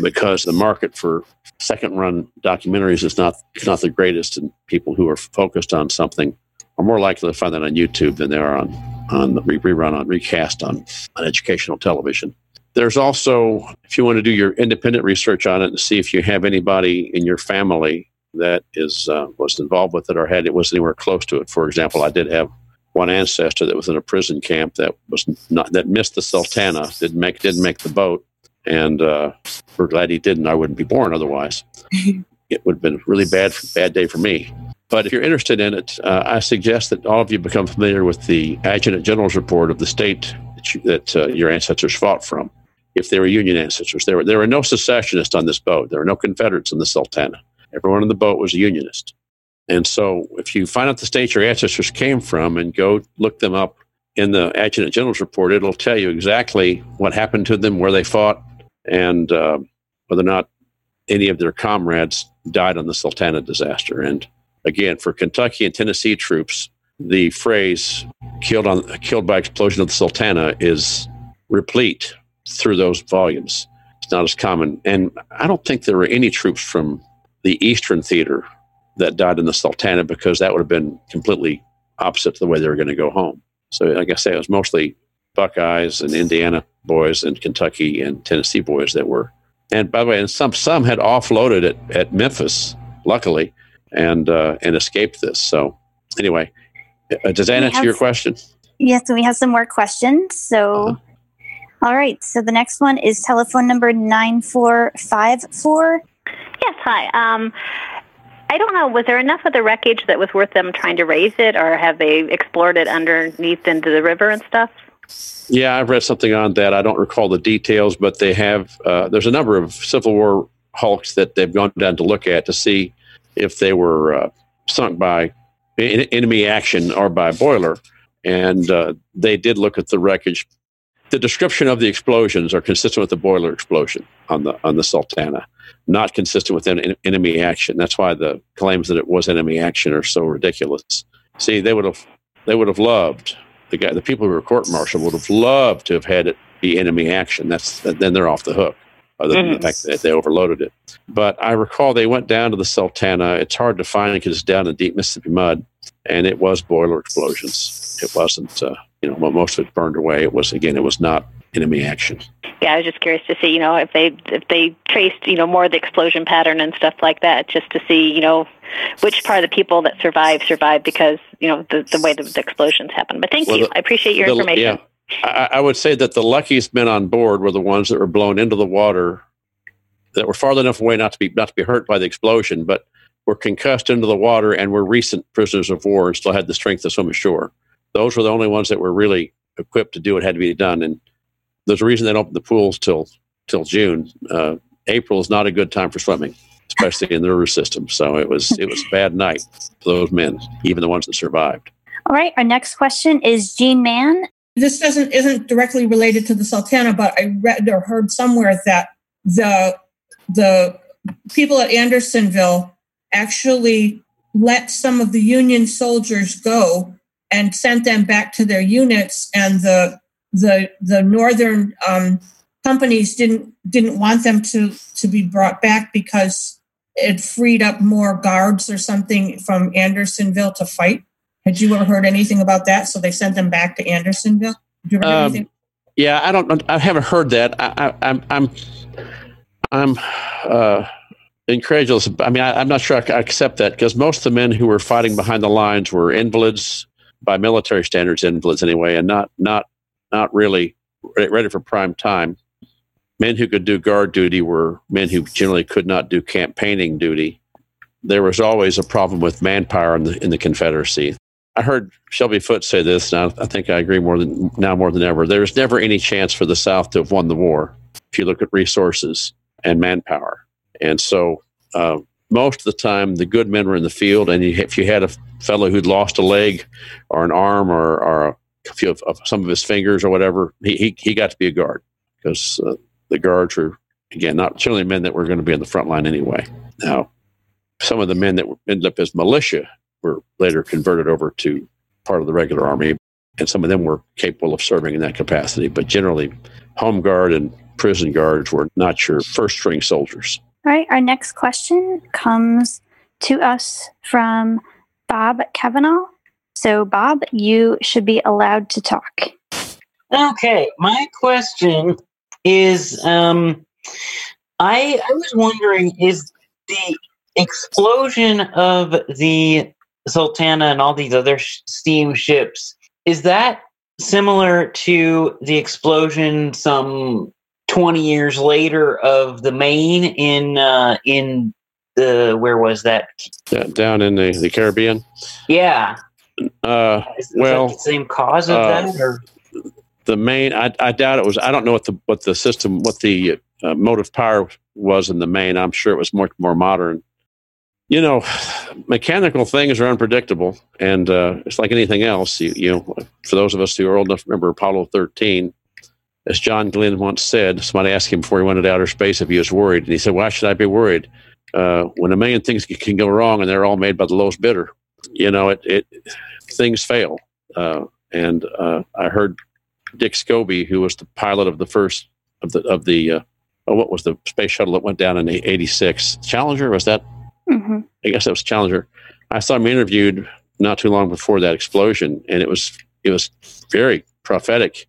because the market for second run documentaries is not not the greatest, and people who are focused on something are more likely to find that on YouTube than they are on on the rerun on recast on on educational television. There's also, if you want to do your independent research on it and see if you have anybody in your family that is uh, was involved with it or had it was anywhere close to it. For example, I did have one ancestor that was in a prison camp that was not that missed the Sultana, didn't make didn't make the boat, and uh, we're glad he didn't. I wouldn't be born otherwise. it would have been a really bad bad day for me. But if you're interested in it, uh, I suggest that all of you become familiar with the Adjutant General's report of the state that, you, that uh, your ancestors fought from. If they were Union ancestors, there were there were no secessionists on this boat. There were no Confederates in the Sultana. Everyone on the boat was a Unionist. And so if you find out the state your ancestors came from and go look them up in the Adjutant General's report, it'll tell you exactly what happened to them, where they fought, and uh, whether or not any of their comrades died on the Sultana disaster. And again, for Kentucky and Tennessee troops, the phrase "killed on killed by explosion of the Sultana" is replete through those volumes. It's not as common, and I don't think there were any troops from the Eastern Theater that died in the Sultana because that would have been completely opposite to the way they were going to go home. So, like I say, it was mostly Buckeyes and Indiana boys and Kentucky and Tennessee boys that were. And by the way, and some some had offloaded at, at Memphis, luckily, and uh, and escaped this. So anyway, uh, does that We answer have- your question? Yes, we have some more questions. So, all right. So the next one is telephone number 9454. Yes, hi. Um, I don't know. Was there enough of the wreckage that was worth them trying to raise it, or have they explored it underneath into the river and stuff? Yeah, I've read something on that. I don't recall the details, but they have. Uh, there's a number of Civil War hulks that they've gone down to look at to see if they were uh, sunk by en- enemy action or by boiler, and uh, they did look at the wreckage. The description of the explosions are consistent with the boiler explosion on the on the Sultana, not consistent with en- enemy action. That's why the claims that it was enemy action are so ridiculous. See, they would have they would have loved the guy, the people who were court martial would have loved to have had it be enemy action. That's then they're off the hook, other than the Mhm. fact that they overloaded it. But I recall they went down to the Sultana. It's hard to find because it's down in deep Mississippi mud, and it was boiler explosions. It wasn't, uh, you know, well, most of it burned away. It was again, it was not enemy action. Yeah, I was just curious to see, you know, if they if they traced, you know, more of the explosion pattern and stuff like that, just to see, you know, which part of the people that survived survived because, you know, the, the way the, the explosions happened. But thank Well, you. the- I appreciate your The- information. Yeah, I, I would say that the luckiest men on board were the ones that were blown into the water, that were far enough away not to be not to be hurt by the explosion, but were concussed into the water and were recent prisoners of war and still had the strength to swim ashore. Those were the only ones that were really equipped to do what had to be done. And there's a reason they don't open the pools till till June. Uh, April is not a good time for swimming, especially in the river system. So it was it was a bad night for those men, even the ones that survived. All right. Our next question is Gene Mann. this doesn't isn't directly related to the Sultana, but I read or heard somewhere that the the people at Andersonville actually let some of the Union soldiers go and sent them back to their units, and the the the northern um, companies didn't didn't want them to to be brought back because it freed up more guards or something from Andersonville to fight. Had you ever heard anything about that? So they sent them back to Andersonville. Did you ever Um, anything? Yeah, I don't. I haven't heard that. I, I, I'm. I'm. I'm uh, incredulous. I mean, I, I'm not sure I can accept that because most of the men who were fighting behind the lines were invalids by military standards, invalids anyway, and not not not really ready for prime time. Men who could do guard duty were men who generally could not do campaigning duty. There was always a problem with manpower in the in the Confederacy. I heard Shelby Foote say this, and I, I think I agree more than now more than ever. There's never any chance for the South to have won the war if you look at resources and manpower. And so, uh, most of the time, the good men were in the field, and you, if you had a fellow who'd lost a leg or an arm or, or a few of, of some of his fingers or whatever, he he, he got to be a guard because uh, the guards were again not generally men that were going to be in the front line anyway. Now, some of the men that ended up as militia were later converted over to part of the regular army, and some of them were capable of serving in that capacity. But generally, home guard and prison guards were not your first string soldiers. All right. Our next question comes to us from Bob Kavanaugh. So, Bob, you should be allowed to talk. Okay, my question is um I I was wondering is the explosion of the Sultana and all these other sh- steamships is that similar to the explosion some 20 years later of the Maine in uh in the where was that? Da- Down in the, the Caribbean, Yeah. Uh, Is, is that Well, the same cause of uh, that or the Maine I, I doubt it was. I don't know what the what the system, what the uh, motive power was in the Maine. I'm sure it was much more modern. You know, mechanical things are unpredictable, and uh, it's like anything else. You, you know, for those of us who are old enough to remember Apollo 13, as John Glenn once said, somebody asked him before he went into outer space if he was worried, and he said, "Why should I be worried? Uh, when a million things can go wrong, and they're all made by the lowest bidder." You know, it, it things fail. Uh, and uh, I heard Dick Scobee, who was the pilot of the first of the of the uh, oh, what was the space shuttle that went down in '86? Challenger was that? Mm-hmm. I guess that was Challenger. I saw him interviewed not too long before that explosion, and it was it was very prophetic.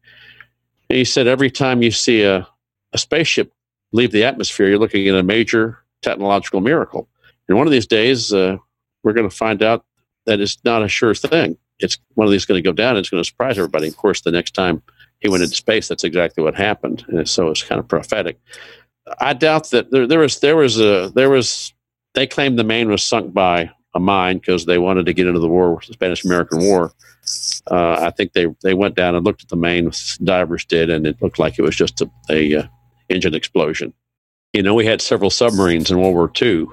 And he said every time you see a, a spaceship leave the atmosphere, you're looking at a major technological miracle. And one of these days, uh, we're going to find out that it's not a sure thing. It's one of these going to go down. It's going to surprise everybody. Of course, the next time he went into space, that's exactly what happened. And so it's kind of prophetic. I doubt that there, there was there was a there was they claimed the Maine was sunk by a mine because they wanted to get into the war, the Spanish American War. Uh, I think they they went down and looked at the Maine divers did, and it looked like it was just a, a uh, engine explosion. You know, we had several submarines in World War II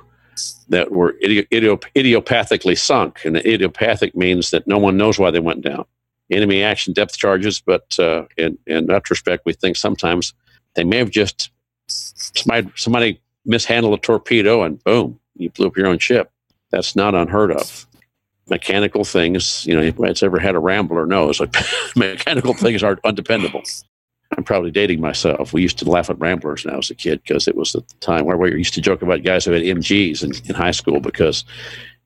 that were idiop- idiopathically sunk, and idiopathic means that no one knows why they went down. Enemy action depth charges, but uh, in, in retrospect, we think sometimes they may have just somebody, somebody mishandled a torpedo and boom, you blew up your own ship. That's not unheard of. Mechanical things, you know, anybody ever had a Rambler knows mechanical things are undependable. I'm probably dating myself. We used to laugh at Ramblers when I was a kid because it was the time where we used to joke about guys who had MGs in, in high school because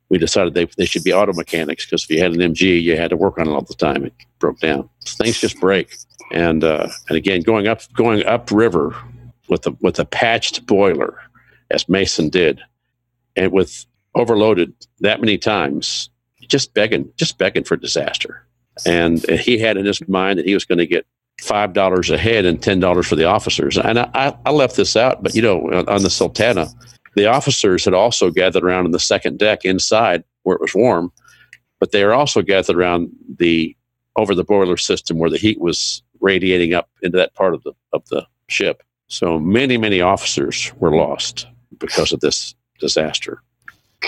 we decided they, they should be auto mechanics because if you had an MG, you had to work on it all the time. It broke down. Things just break. And uh, and again, going up going up river with a with a patched boiler, as Mason did, and with overloaded that many times, just begging just begging for disaster. And he had in his mind that he was going to get five dollars a head and ten dollars for the officers. And I, I left this out, but you know, on the Sultana, the officers had also gathered around in the second deck inside where it was warm, but they were also gathered around the over the boiler system where the heat was radiating up into that part of the of the ship. So many, many officers were lost because of this disaster.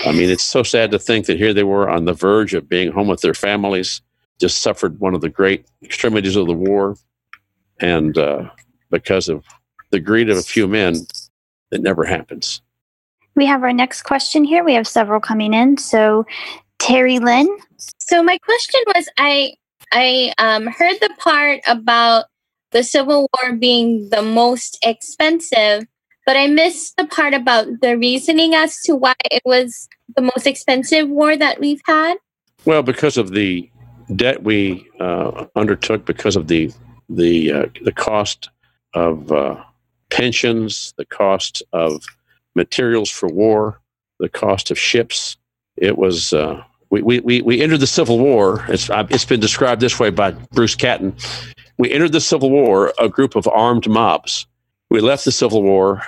I mean, it's so sad to think that here they were on the verge of being home with their families, just suffered one of the great extremities of the war, and uh, because of the greed of a few men, it never happens. We have our next question here. We have several coming in. So, Terry Lynn. So my question was, I I um, heard the part about the Civil War being the most expensive, but I missed the part about the reasoning as to why it was the most expensive war that we've had. Well, because of the debt we uh, undertook, because of the the uh, the cost of uh, pensions, the cost of materials for war, the cost of ships. It was uh, we, we we entered the Civil War. It's uh, it's been described this way by Bruce Catton. We entered the Civil War a group of armed mobs. We left the Civil War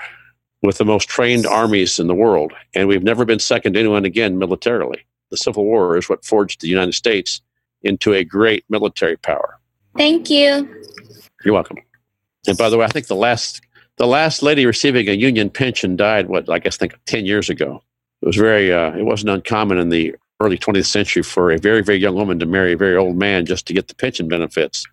with the most trained armies in the world, and we've never been second to anyone again militarily. The Civil War is what forged the United States into a great military power. Thank you. You're welcome. And by the way, I think the last the last lady receiving a union pension died. What I guess think ten years ago. It was very. Uh, it wasn't uncommon in the early 20th century for a very very young woman to marry a very old man just to get the pension benefits.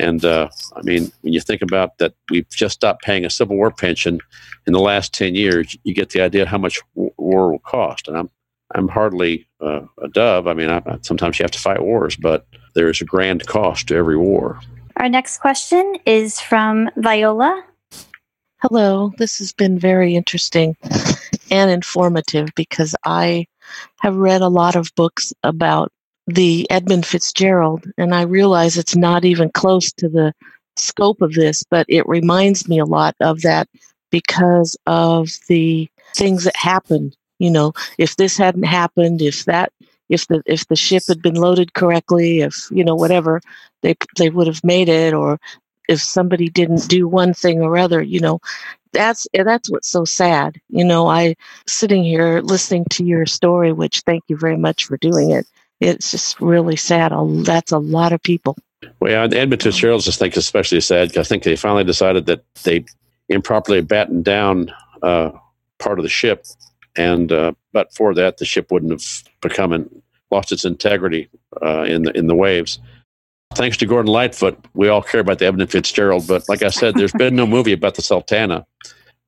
And uh, I mean, when you think about that, we've just stopped paying a Civil War pension in the last ten years. You get the idea how much war will cost. And I'm I'm hardly uh, a dove. I mean, I, sometimes you have to fight wars, but there is a grand cost to every war. Our next question is from Viola. Hello, this has been very interesting and informative because I have read a lot of books about the Edmund Fitzgerald, and I realize it's not even close to the scope of this, but it reminds me a lot of that because of the things that happened. You know, if this hadn't happened, if that if the if the ship had been loaded correctly, if you know whatever, they they would have made it, or if somebody didn't do one thing or other, you know, that's that's what's so sad. You know, I sitting here listening to your story, which thank you very much for doing it. It's just really sad. That's a lot of people. Well, yeah, Edmund Fitzgerald just think especially sad. Because i think they finally decided that they improperly battened down uh, part of the ship and uh, but for that, the ship wouldn't have become and lost its integrity uh, in the in the waves. Thanks to Gordon Lightfoot, we all care about the Edmund Fitzgerald. But like I said, there's been no movie about the Sultana.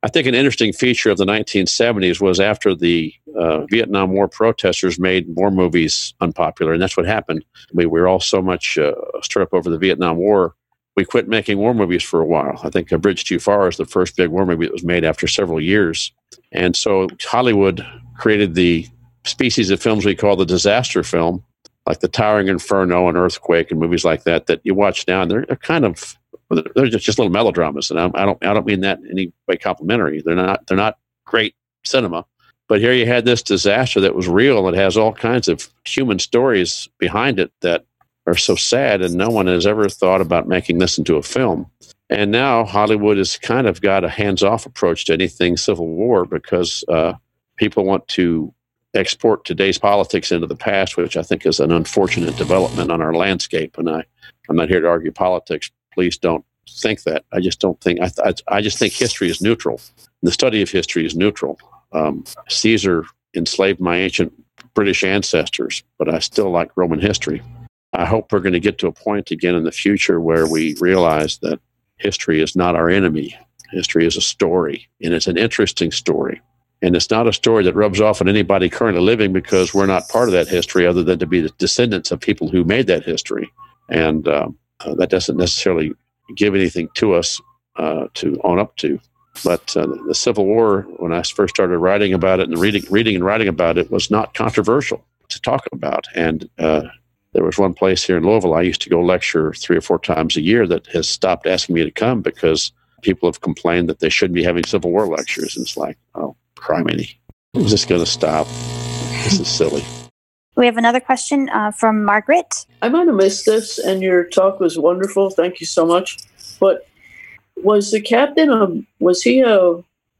I think an interesting feature of the 1970s was after the uh, Vietnam War protesters made war movies unpopular, and that's what happened. We, we were all so much uh, stirred up over the Vietnam War, we quit making war movies for a while. I think A Bridge Too Far is the first big war movie that was made after several years. And so Hollywood created the species of films we call the disaster film, like the Towering Inferno and Earthquake and movies like that, that you watch now, and they're, they're kind of they're just, just little melodramas, and I, I don't I don't mean that in any way complimentary. They're not they're not great cinema, but here you had this disaster that was real. It has all kinds of human stories behind it that are so sad, and no one has ever thought about making this into a film. And now Hollywood has kind of got a hands off approach to anything Civil War because uh, people want to export today's politics into the past, which I think is an unfortunate development on our landscape. And I, I'm not here to argue politics, please don't think that. I just don't think. I, I, I just think history is neutral. The study of history is neutral. Um, Caesar enslaved my ancient British ancestors, but I still like Roman history. I hope we're going to get to a point again in the future where we realize that history is not our enemy. History is a story, and it's an interesting story. And it's not a story that rubs off on anybody currently living because we're not part of that history other than to be the descendants of people who made that history. And um, uh, that doesn't necessarily give anything to us uh, to own up to. But uh, the Civil War, when I first started writing about it and reading, reading and writing about it, was not controversial to talk about. And uh, there was one place here in Louisville I used to go lecture three or four times a year that has stopped asking me to come because people have complained that they shouldn't be having Civil War lectures. And it's like, oh, criminy. Is this going to stop? This is silly. We have another question uh, from Margaret. I might have missed this, and your talk was wonderful. Thank you so much. But was the captain a was he a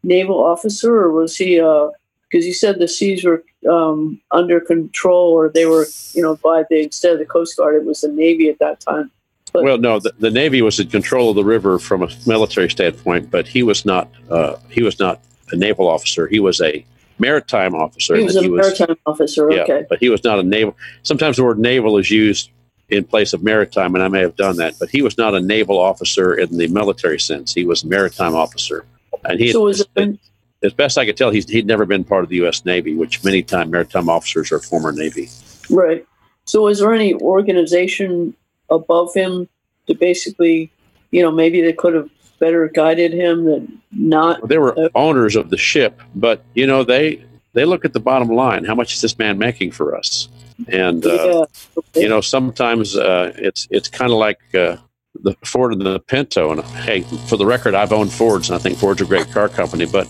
naval officer or was he a because you said the seas were um, under control or they were you know by the instead of the coast guard it was the navy at that time but, well no the, the, navy was in control of the river from a military standpoint but he was not uh, he was not a naval officer he was a maritime officer. He was a he maritime was, officer. Okay, yeah, but he was not a naval. Sometimes the word naval is used in place of maritime, and I may have done that. But he was not a naval officer in the military sense. He was a maritime officer, and he. So was it, as best I could tell, he's, he'd never been part of the U.S. Navy, which many time maritime officers are former Navy. Right. So, was there any organization above him to basically, you know, maybe they could have better guided him than not. Well, they were uh, owners of the ship, but you know they they look at the bottom line. How much is this man making for us? And uh, yeah. okay. you know sometimes uh, it's it's kind of like uh, the Ford and the Pinto. And hey, for the record, I've owned Fords, and I think Ford's a great car company, but.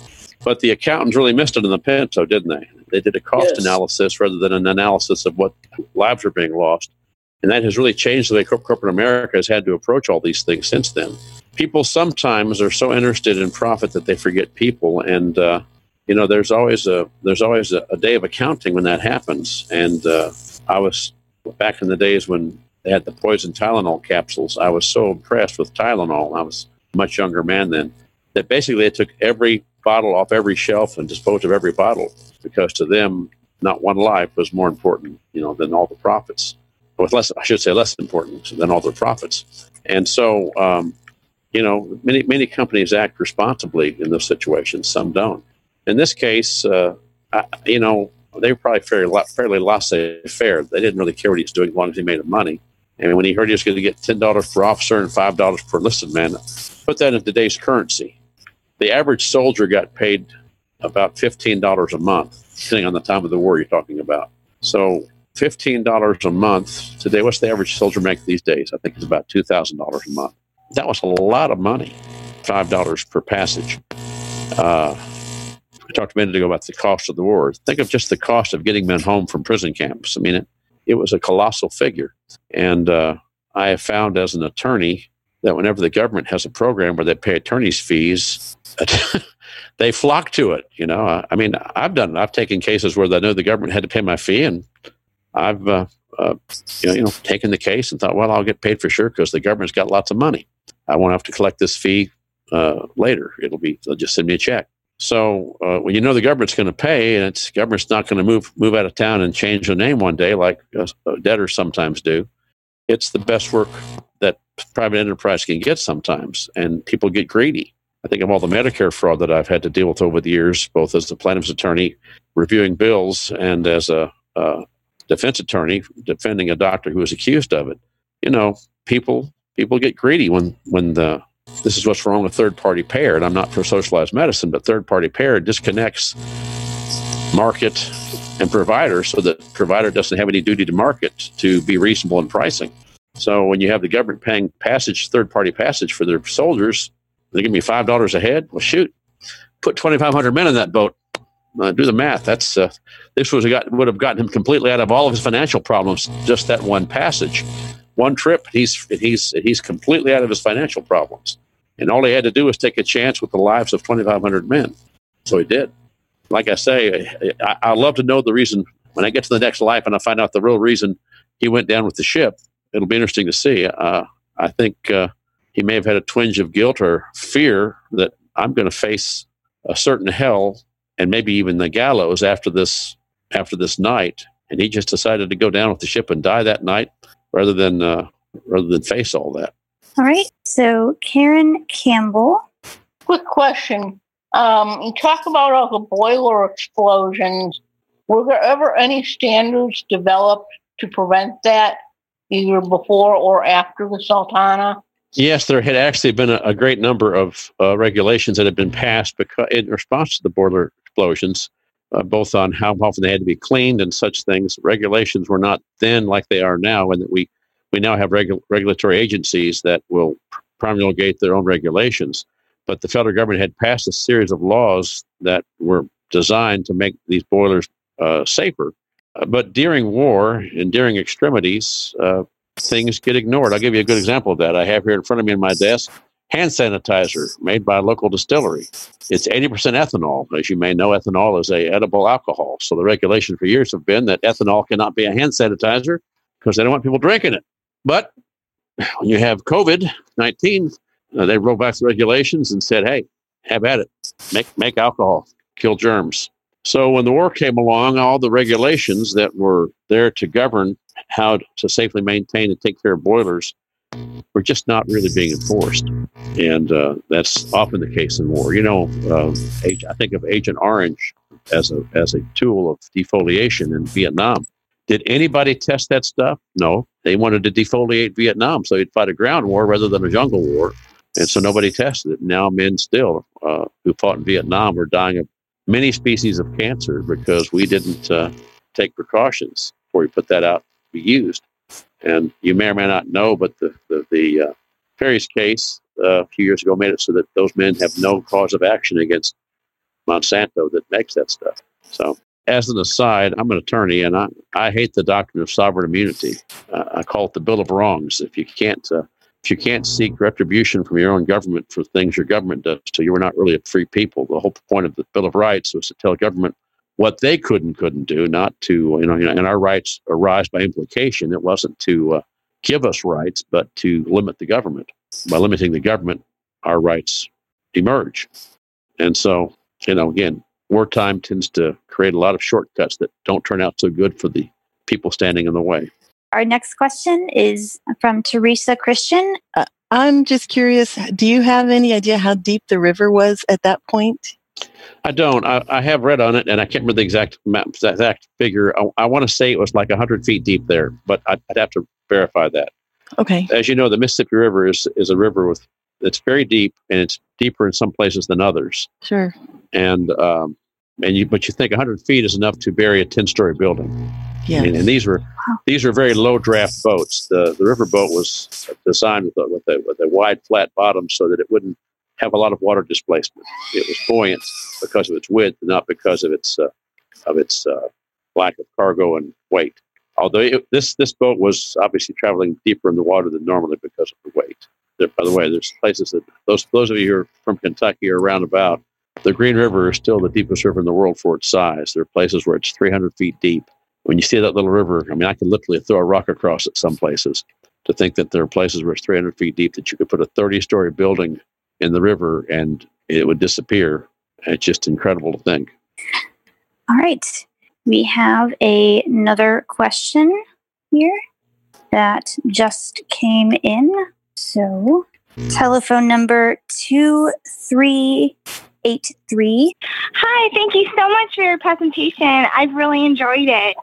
But the accountants really missed it in the Pinto, didn't they? They did a cost yes. analysis rather than an analysis of what lives are being lost. And that has really changed the way corporate America has had to approach all these things since then people sometimes are so interested in profit that they forget people and uh, you know there's always a there's always a, a day of accounting when that happens and uh, i was back in the days when they had the poison tylenol capsules i was so impressed with tylenol i was a much younger man then that basically they took every bottle off every shelf and dispose of every bottle because to them not one life was more important you know than all the profits with less i should say less important than all the profits and so um, you know, many many companies act responsibly in those situations. Some don't. In this case, uh, I, you know, they were probably fairly fairly laissez-faire. They didn't really care what he was doing as long as he made money. And when he heard he was going to get ten dollars per officer and five dollars per enlisted man, put that in today's currency. The average soldier got paid about fifteen dollars a month, depending on the time of the war you're talking about. So fifteen dollars a month today. What's the average soldier make these days? I think it's about two thousand dollars a month that was a lot of money, five dollars per passage. Uh, talked a minute ago about the cost of the war. Think of just the cost of getting men home from prison camps. I mean, it, it was a colossal figure. And uh, I have found as an attorney that whenever the government has a program where they pay attorneys' fees, they flock to it. You know, I mean, I've done. I've taken cases where I know the government had to pay my fee, and I've uh, uh, you, know, you know taken the case and thought, well, I'll get paid for sure because the government's got lots of money. I won't have to collect this fee uh, later. It'll be they'll just send me a check. So uh, when you know the government's going to pay, and it's government's not going to move move out of town and change the name one day like debtors sometimes do, it's the best work that private enterprise can get sometimes, and people get greedy. I think of all the Medicare fraud that I've had to deal with over the years, both as a plaintiff's attorney reviewing bills and as a, a defense attorney defending a doctor who was accused of it. You know, people people get greedy when when the this is what's wrong with third party payer. And I'm not for socialized medicine, but third party payer disconnects market and provider so that provider doesn't have any duty to market to be reasonable in pricing. So when you have the government paying passage, third party passage for their soldiers, they give me five dollars a head. Well, shoot, put twenty five hundred men in that boat. Uh, do the math. That's uh, this was got, would have gotten him completely out of all of his financial problems. Just that one passage, one trip. He's he's he's completely out of his financial problems. And all he had to do was take a chance with the lives of twenty five hundred men. So he did. Like I say, I, I love to know the reason when I get to the next life and I find out the real reason he went down with the ship. It'll be interesting to see. Uh, I think uh, he may have had a twinge of guilt or fear that I'm going to face a certain hell and maybe even the gallows after this after this night. And he just decided to go down with the ship and die that night rather than uh, rather than face all that. All right. So Karen Campbell. Quick question. Um, you talk about all the boiler explosions. Were there ever any standards developed to prevent that, either before or after the Sultana? Yes, there had actually been a, a great number of uh, regulations that had been passed because, in response to the boiler explosions, uh, both on how often they had to be cleaned and such things. Regulations were not then like they are now, and that we we now have regu- regulatory agencies that will promulgate their own regulations. But the federal government had passed a series of laws that were designed to make these boilers uh, safer. But during war and during extremities, uh, things get ignored. I'll give you a good example of that. I have here in front of me on my desk hand sanitizer made by a local distillery. It's 80% ethanol. As you may know, ethanol is a edible alcohol. So the regulation for years have been that ethanol cannot be a hand sanitizer because they don't want people drinking it. But when you have COVID 19, uh, they rolled back the regulations and said, hey, have at it. Make, make alcohol, kill germs. So when the war came along, all the regulations that were there to govern how to safely maintain and take care of boilers were just not really being enforced. And uh, that's often the case in war. You know, uh, I think of Agent Orange as a, as a tool of defoliation in Vietnam. Did anybody test that stuff? No. They wanted to defoliate Vietnam so they'd fight a ground war rather than a jungle war. And so nobody tested it. Now men still uh, who fought in Vietnam are dying of many species of cancer because we didn't uh, take precautions before we put that out to be used. And you may or may not know, but the the, the uh, Feres case uh, a few years ago made it so that those men have no cause of action against Monsanto that makes that stuff. So, as an aside, I'm an attorney, and I, I hate the doctrine of sovereign immunity. Uh, I call it the Bill of Wrongs. If you can't uh, if you can't seek retribution from your own government for things your government does so you are not really a free people. The whole point of the Bill of Rights was to tell government what they could and couldn't do, not to, you know, and our rights arise by implication. It wasn't to uh, give us rights, but to limit the government. By limiting the government, our rights emerge. And so, you know, again, wartime tends to create a lot of shortcuts that don't turn out so good for the people standing in the way. Our next question is from Teresa Christian. Uh, I'm just curious do you have any idea how deep the river was at that point? I don't. I, I have read on it, and I can't remember the exact map, exact figure. I, I want to say it was like 100 feet deep there, but I'd, I'd have to verify that. Okay. As you know, the Mississippi River is, is a river with it's very deep, and it's deeper in some places than others. Sure. And um, and you but you think 100 feet is enough to bury a 10 story building. Yeah. And, and, these were these were very low draft boats. The the river boat was designed with a, with a with a wide flat bottom so that it wouldn't have a lot of water displacement. It was buoyant because of its width, not because of its uh, of its uh, lack of cargo and weight. Although it, this this boat was obviously traveling deeper in the water than normally because of the weight. There, by the way, there's places that those those of you who are from Kentucky or around about, the Green River is still the deepest river in the world for its size. There are places where it's 300 feet deep. When you see that little river, I mean, I can literally throw a rock across it some places. To think that there are places where it's 300 feet deep that you could put a 30 story building in the river and it would disappear. It's just incredible to think. All right. We have a, another question here that just came in. So telephone number 2383. Hi, thank you so much for your presentation. I've really enjoyed it.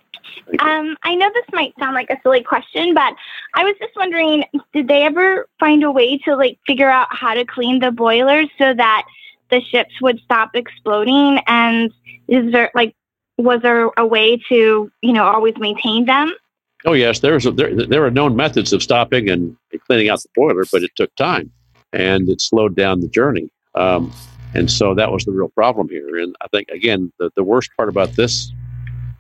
Um, I know this might sound like a silly question, but I was just wondering, did they ever find a way to like figure out how to clean the boilers so that the ships would stop exploding? And is there like was there a way to you know always maintain them? Oh yes, there was a, there, there are known methods of stopping and cleaning out the boiler, but it took time and it slowed down the journey. Um, and so that was the real problem here. And I think again, the, the worst part about this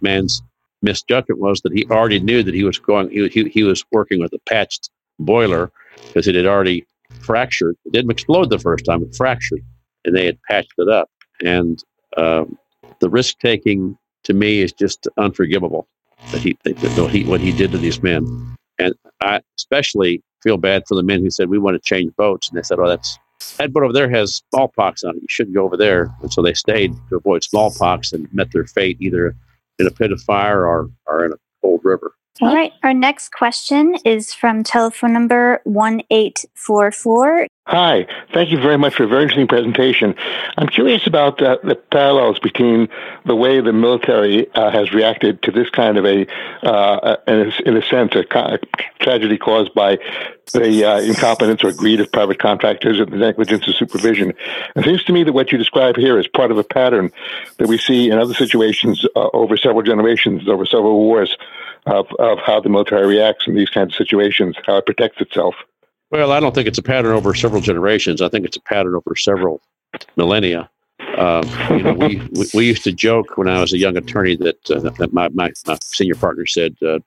man's misjudgment was that he already knew that he was going he, he, he was working with a patched boiler because it had already fractured. It didn't explode the first time; it fractured, and they had patched it up. And um, the risk taking to me is just unforgivable that he, that he what he did to these men. And I especially feel bad for the men who said we want to change boats, and they said, "Oh, that's that boat over there has smallpox on it. You shouldn't go over there." And so they stayed to avoid smallpox and met their fate either in a pit of fire or, or in a cold river. All right. Our next question is from telephone number 1844. Hi. Thank you very much for a very interesting presentation. I'm curious about uh, the parallels between the way the military uh, has reacted to this kind of a, uh, in, a in, a sense, a, tragedy caused by the uh, incompetence or greed of private contractors and the negligence of supervision. It seems to me that what you describe here is part of a pattern that we see in other situations uh, over several generations, over several wars, of, of how the military reacts in these kinds of situations, how it protects itself. Well, I don't think it's a pattern over several generations. I think it's a pattern over several millennia. Uh, you know, we, we, we used to joke when I was a young attorney that uh, that my, my, my senior partner said uh,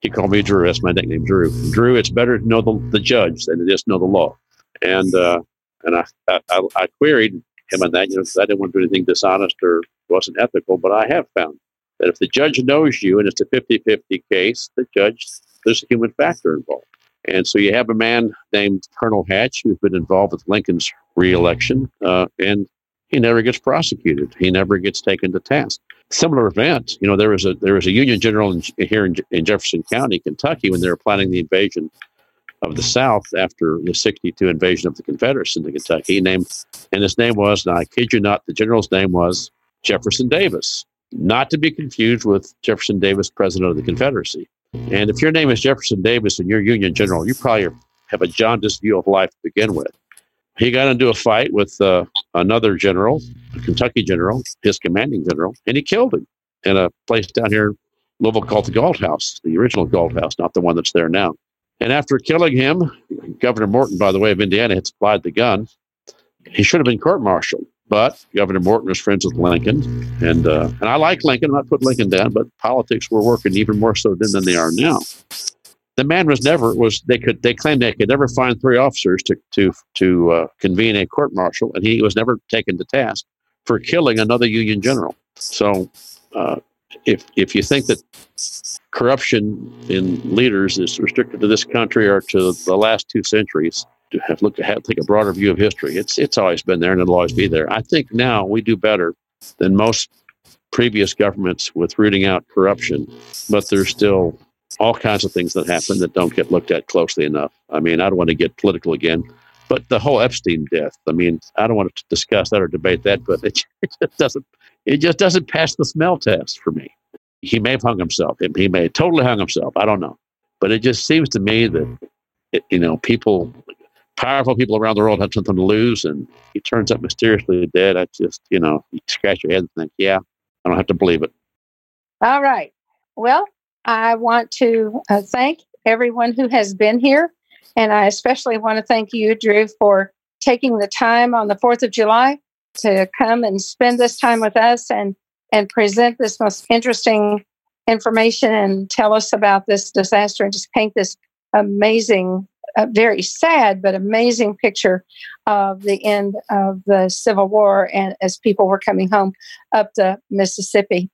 he called me Drew. That's my nickname, Drew. Drew, it's better to know the, the judge than to know the law. And uh, and I, I, I queried him on that, you know, because I didn't want to do anything dishonest or wasn't ethical. But I have found that if the judge knows you and it's a 50-50 case, the judge there's a human factor involved. And so you have a man named Colonel Hatch who's been involved with Lincoln's reelection, uh, and he never gets prosecuted. He never gets taken to task. Similar event, you know, there was a there was a Union general in, here in, in Jefferson County, Kentucky, when they were planning the invasion of the South after the 62 invasion of the Confederates into Kentucky. Named, and his name was, and I kid you not, the general's name was Jefferson Davis, not to be confused with Jefferson Davis, president of the Confederacy. And if your name is Jefferson Davis and you're Union General, you probably have a jaundiced view of life to begin with. He got into a fight with uh, another general, a Kentucky general, his commanding general, and he killed him in a place down here Louisville called the Galt House, the original Galt House, not the one that's there now. And after killing him, Governor Morton, by the way, of Indiana, had supplied the gun. He should have been court-martialed. But Governor Morton was friends with Lincoln, and uh, and I like Lincoln. I'm not putting Lincoln down, but politics were working even more so then than they are now. The man was never was they could they claimed they could never find three officers to to to uh, convene a court martial, and he was never taken to task for killing another Union general. So, uh, if if you think that corruption in leaders is restricted to this country or to the last two centuries, to have look have take a broader view of history. It's it's always been there and it'll always be there. I think now we do better than most previous governments with rooting out corruption, but there's still all kinds of things that happen that don't get looked at closely enough. I mean, I don't want to get political again, but the whole Epstein death. I mean, I don't want to discuss that or debate that, but it, it just doesn't it just doesn't pass the smell test for me. He may have hung himself. He may have totally hung himself. I don't know, but it just seems to me that it, you know people powerful people around the world have something to lose, and he turns up mysteriously dead. I just, you know, you scratch your head and think, yeah, I don't have to believe it. All right. Well, I want to uh, thank everyone who has been here. And I especially want to thank you, Drew, for taking the time on the 4th of July to come and spend this time with us and, and present this most interesting information and tell us about this disaster and just paint this amazing a very sad but amazing picture of the end of the Civil War and as people were coming home up the Mississippi.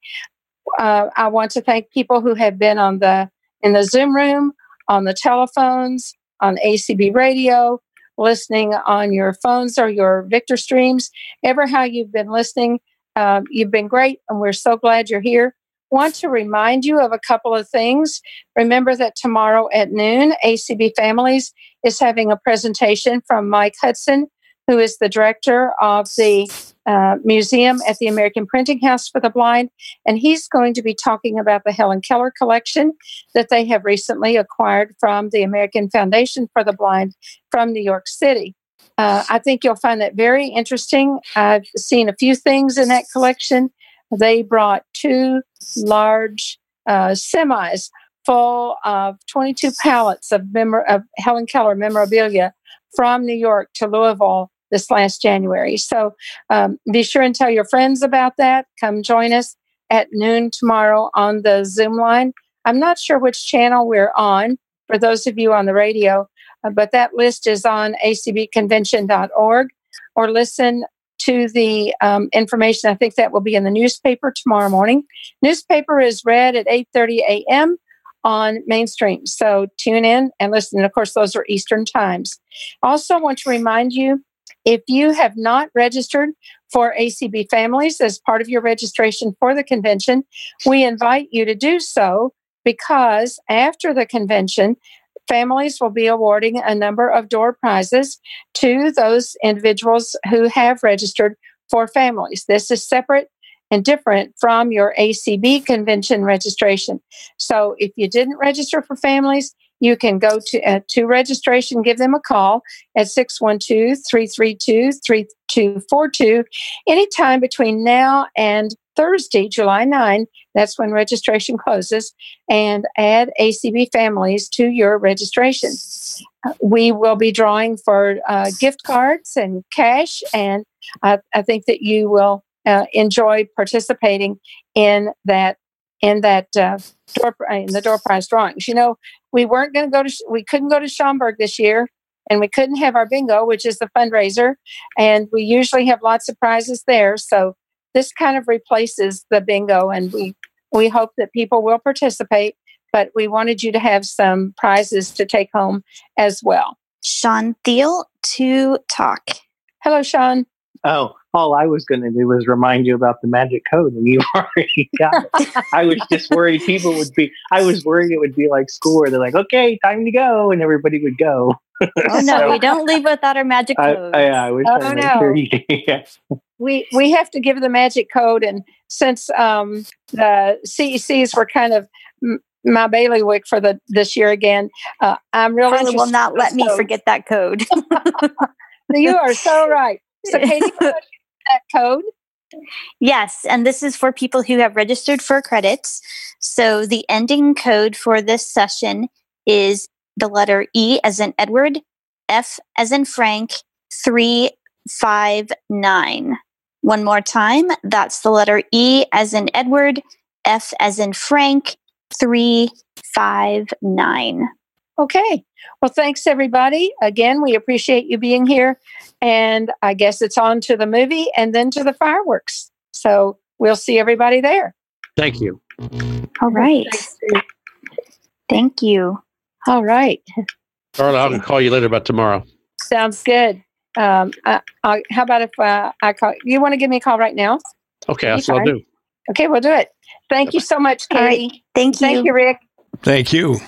Uh, I want to thank people who have been on the in the Zoom room, on the telephones, on ACB radio, listening on your phones or your Victor streams. Ever how you've been listening, um, you've been great, and we're so glad you're here. Want to remind you of a couple of things. Remember that tomorrow at noon, ACB Families is having a presentation from Mike Hudson, who is the director of the uh, museum at the American Printing House for the Blind. And he's going to be talking about the Helen Keller collection that they have recently acquired from the American Foundation for the Blind from New York City. Uh, I think you'll find that very interesting. I've seen a few things in that collection. They brought two large uh, semis full of 22 pallets of, memor- of Helen Keller memorabilia from New York to Louisville this last January. So um, be sure and tell your friends about that. Come join us at noon tomorrow on the Zoom line. I'm not sure which channel we're on for those of you on the radio, uh, but that list is on acbconvention.org or listen to the um, information. I think that will be in the newspaper tomorrow morning. Newspaper is read at 8:30 a.m. on mainstream. So tune in and listen. And of course, those are Eastern times. Also, want to remind you if you have not registered for ACB Families as part of your registration for the convention, we invite you to do so because after the convention, families will be awarding a number of door prizes to those individuals who have registered for families. This is separate and different from your ACB convention registration. So if you didn't register for families, you can go to, uh, to registration, give them a call at 612 332 3242 anytime between now and Thursday, July 9. That's when registration closes, and add ACB families to your registration. We will be drawing for uh, gift cards and cash, and I, I think that you will uh, enjoy participating in that in that uh, door in the door prize drawings. You know, we weren't going to go to we couldn't go to Schaumburg this year, and we couldn't have our bingo, which is the fundraiser, and we usually have lots of prizes there. So this kind of replaces the bingo, and we we hope that people will participate. But we wanted you to have some prizes to take home as well. Sean Thiel to talk. Hello, Sean. Oh, all I was going to do was remind you about the magic code, and you already got it. I was just worried people would be. I was worried it would be like school, where they're like, "Okay, time to go," and everybody would go. Oh no, So, we don't leave without our magic I, code. I, I was Oh, trying to make no. sure you yes. we we have to give the magic code and since um, the cecs were kind of m- my bailiwick for the this year again uh, i'm really Carla will not let me forget that code. you are so right so katie that code Yes, and this is for people who have registered for credits. So the ending code for this session is the letter E as in Edward, F as in Frank, 359. One more time, that's the letter E as in Edward, F as in Frank, 359. okay well thanks everybody again we appreciate you being here and i guess it's on to the movie and then to the fireworks so we'll see everybody there Thank you. All right. Thank you. all right Carla, I'll call you later about tomorrow. sounds good um, I, I, how about if uh, i call you want to give me a call right now Okay, that's what I'll do. Okay, we'll do it. Thank you so much, All right. Katie. Thank you. Thank you, Rick. Thank you.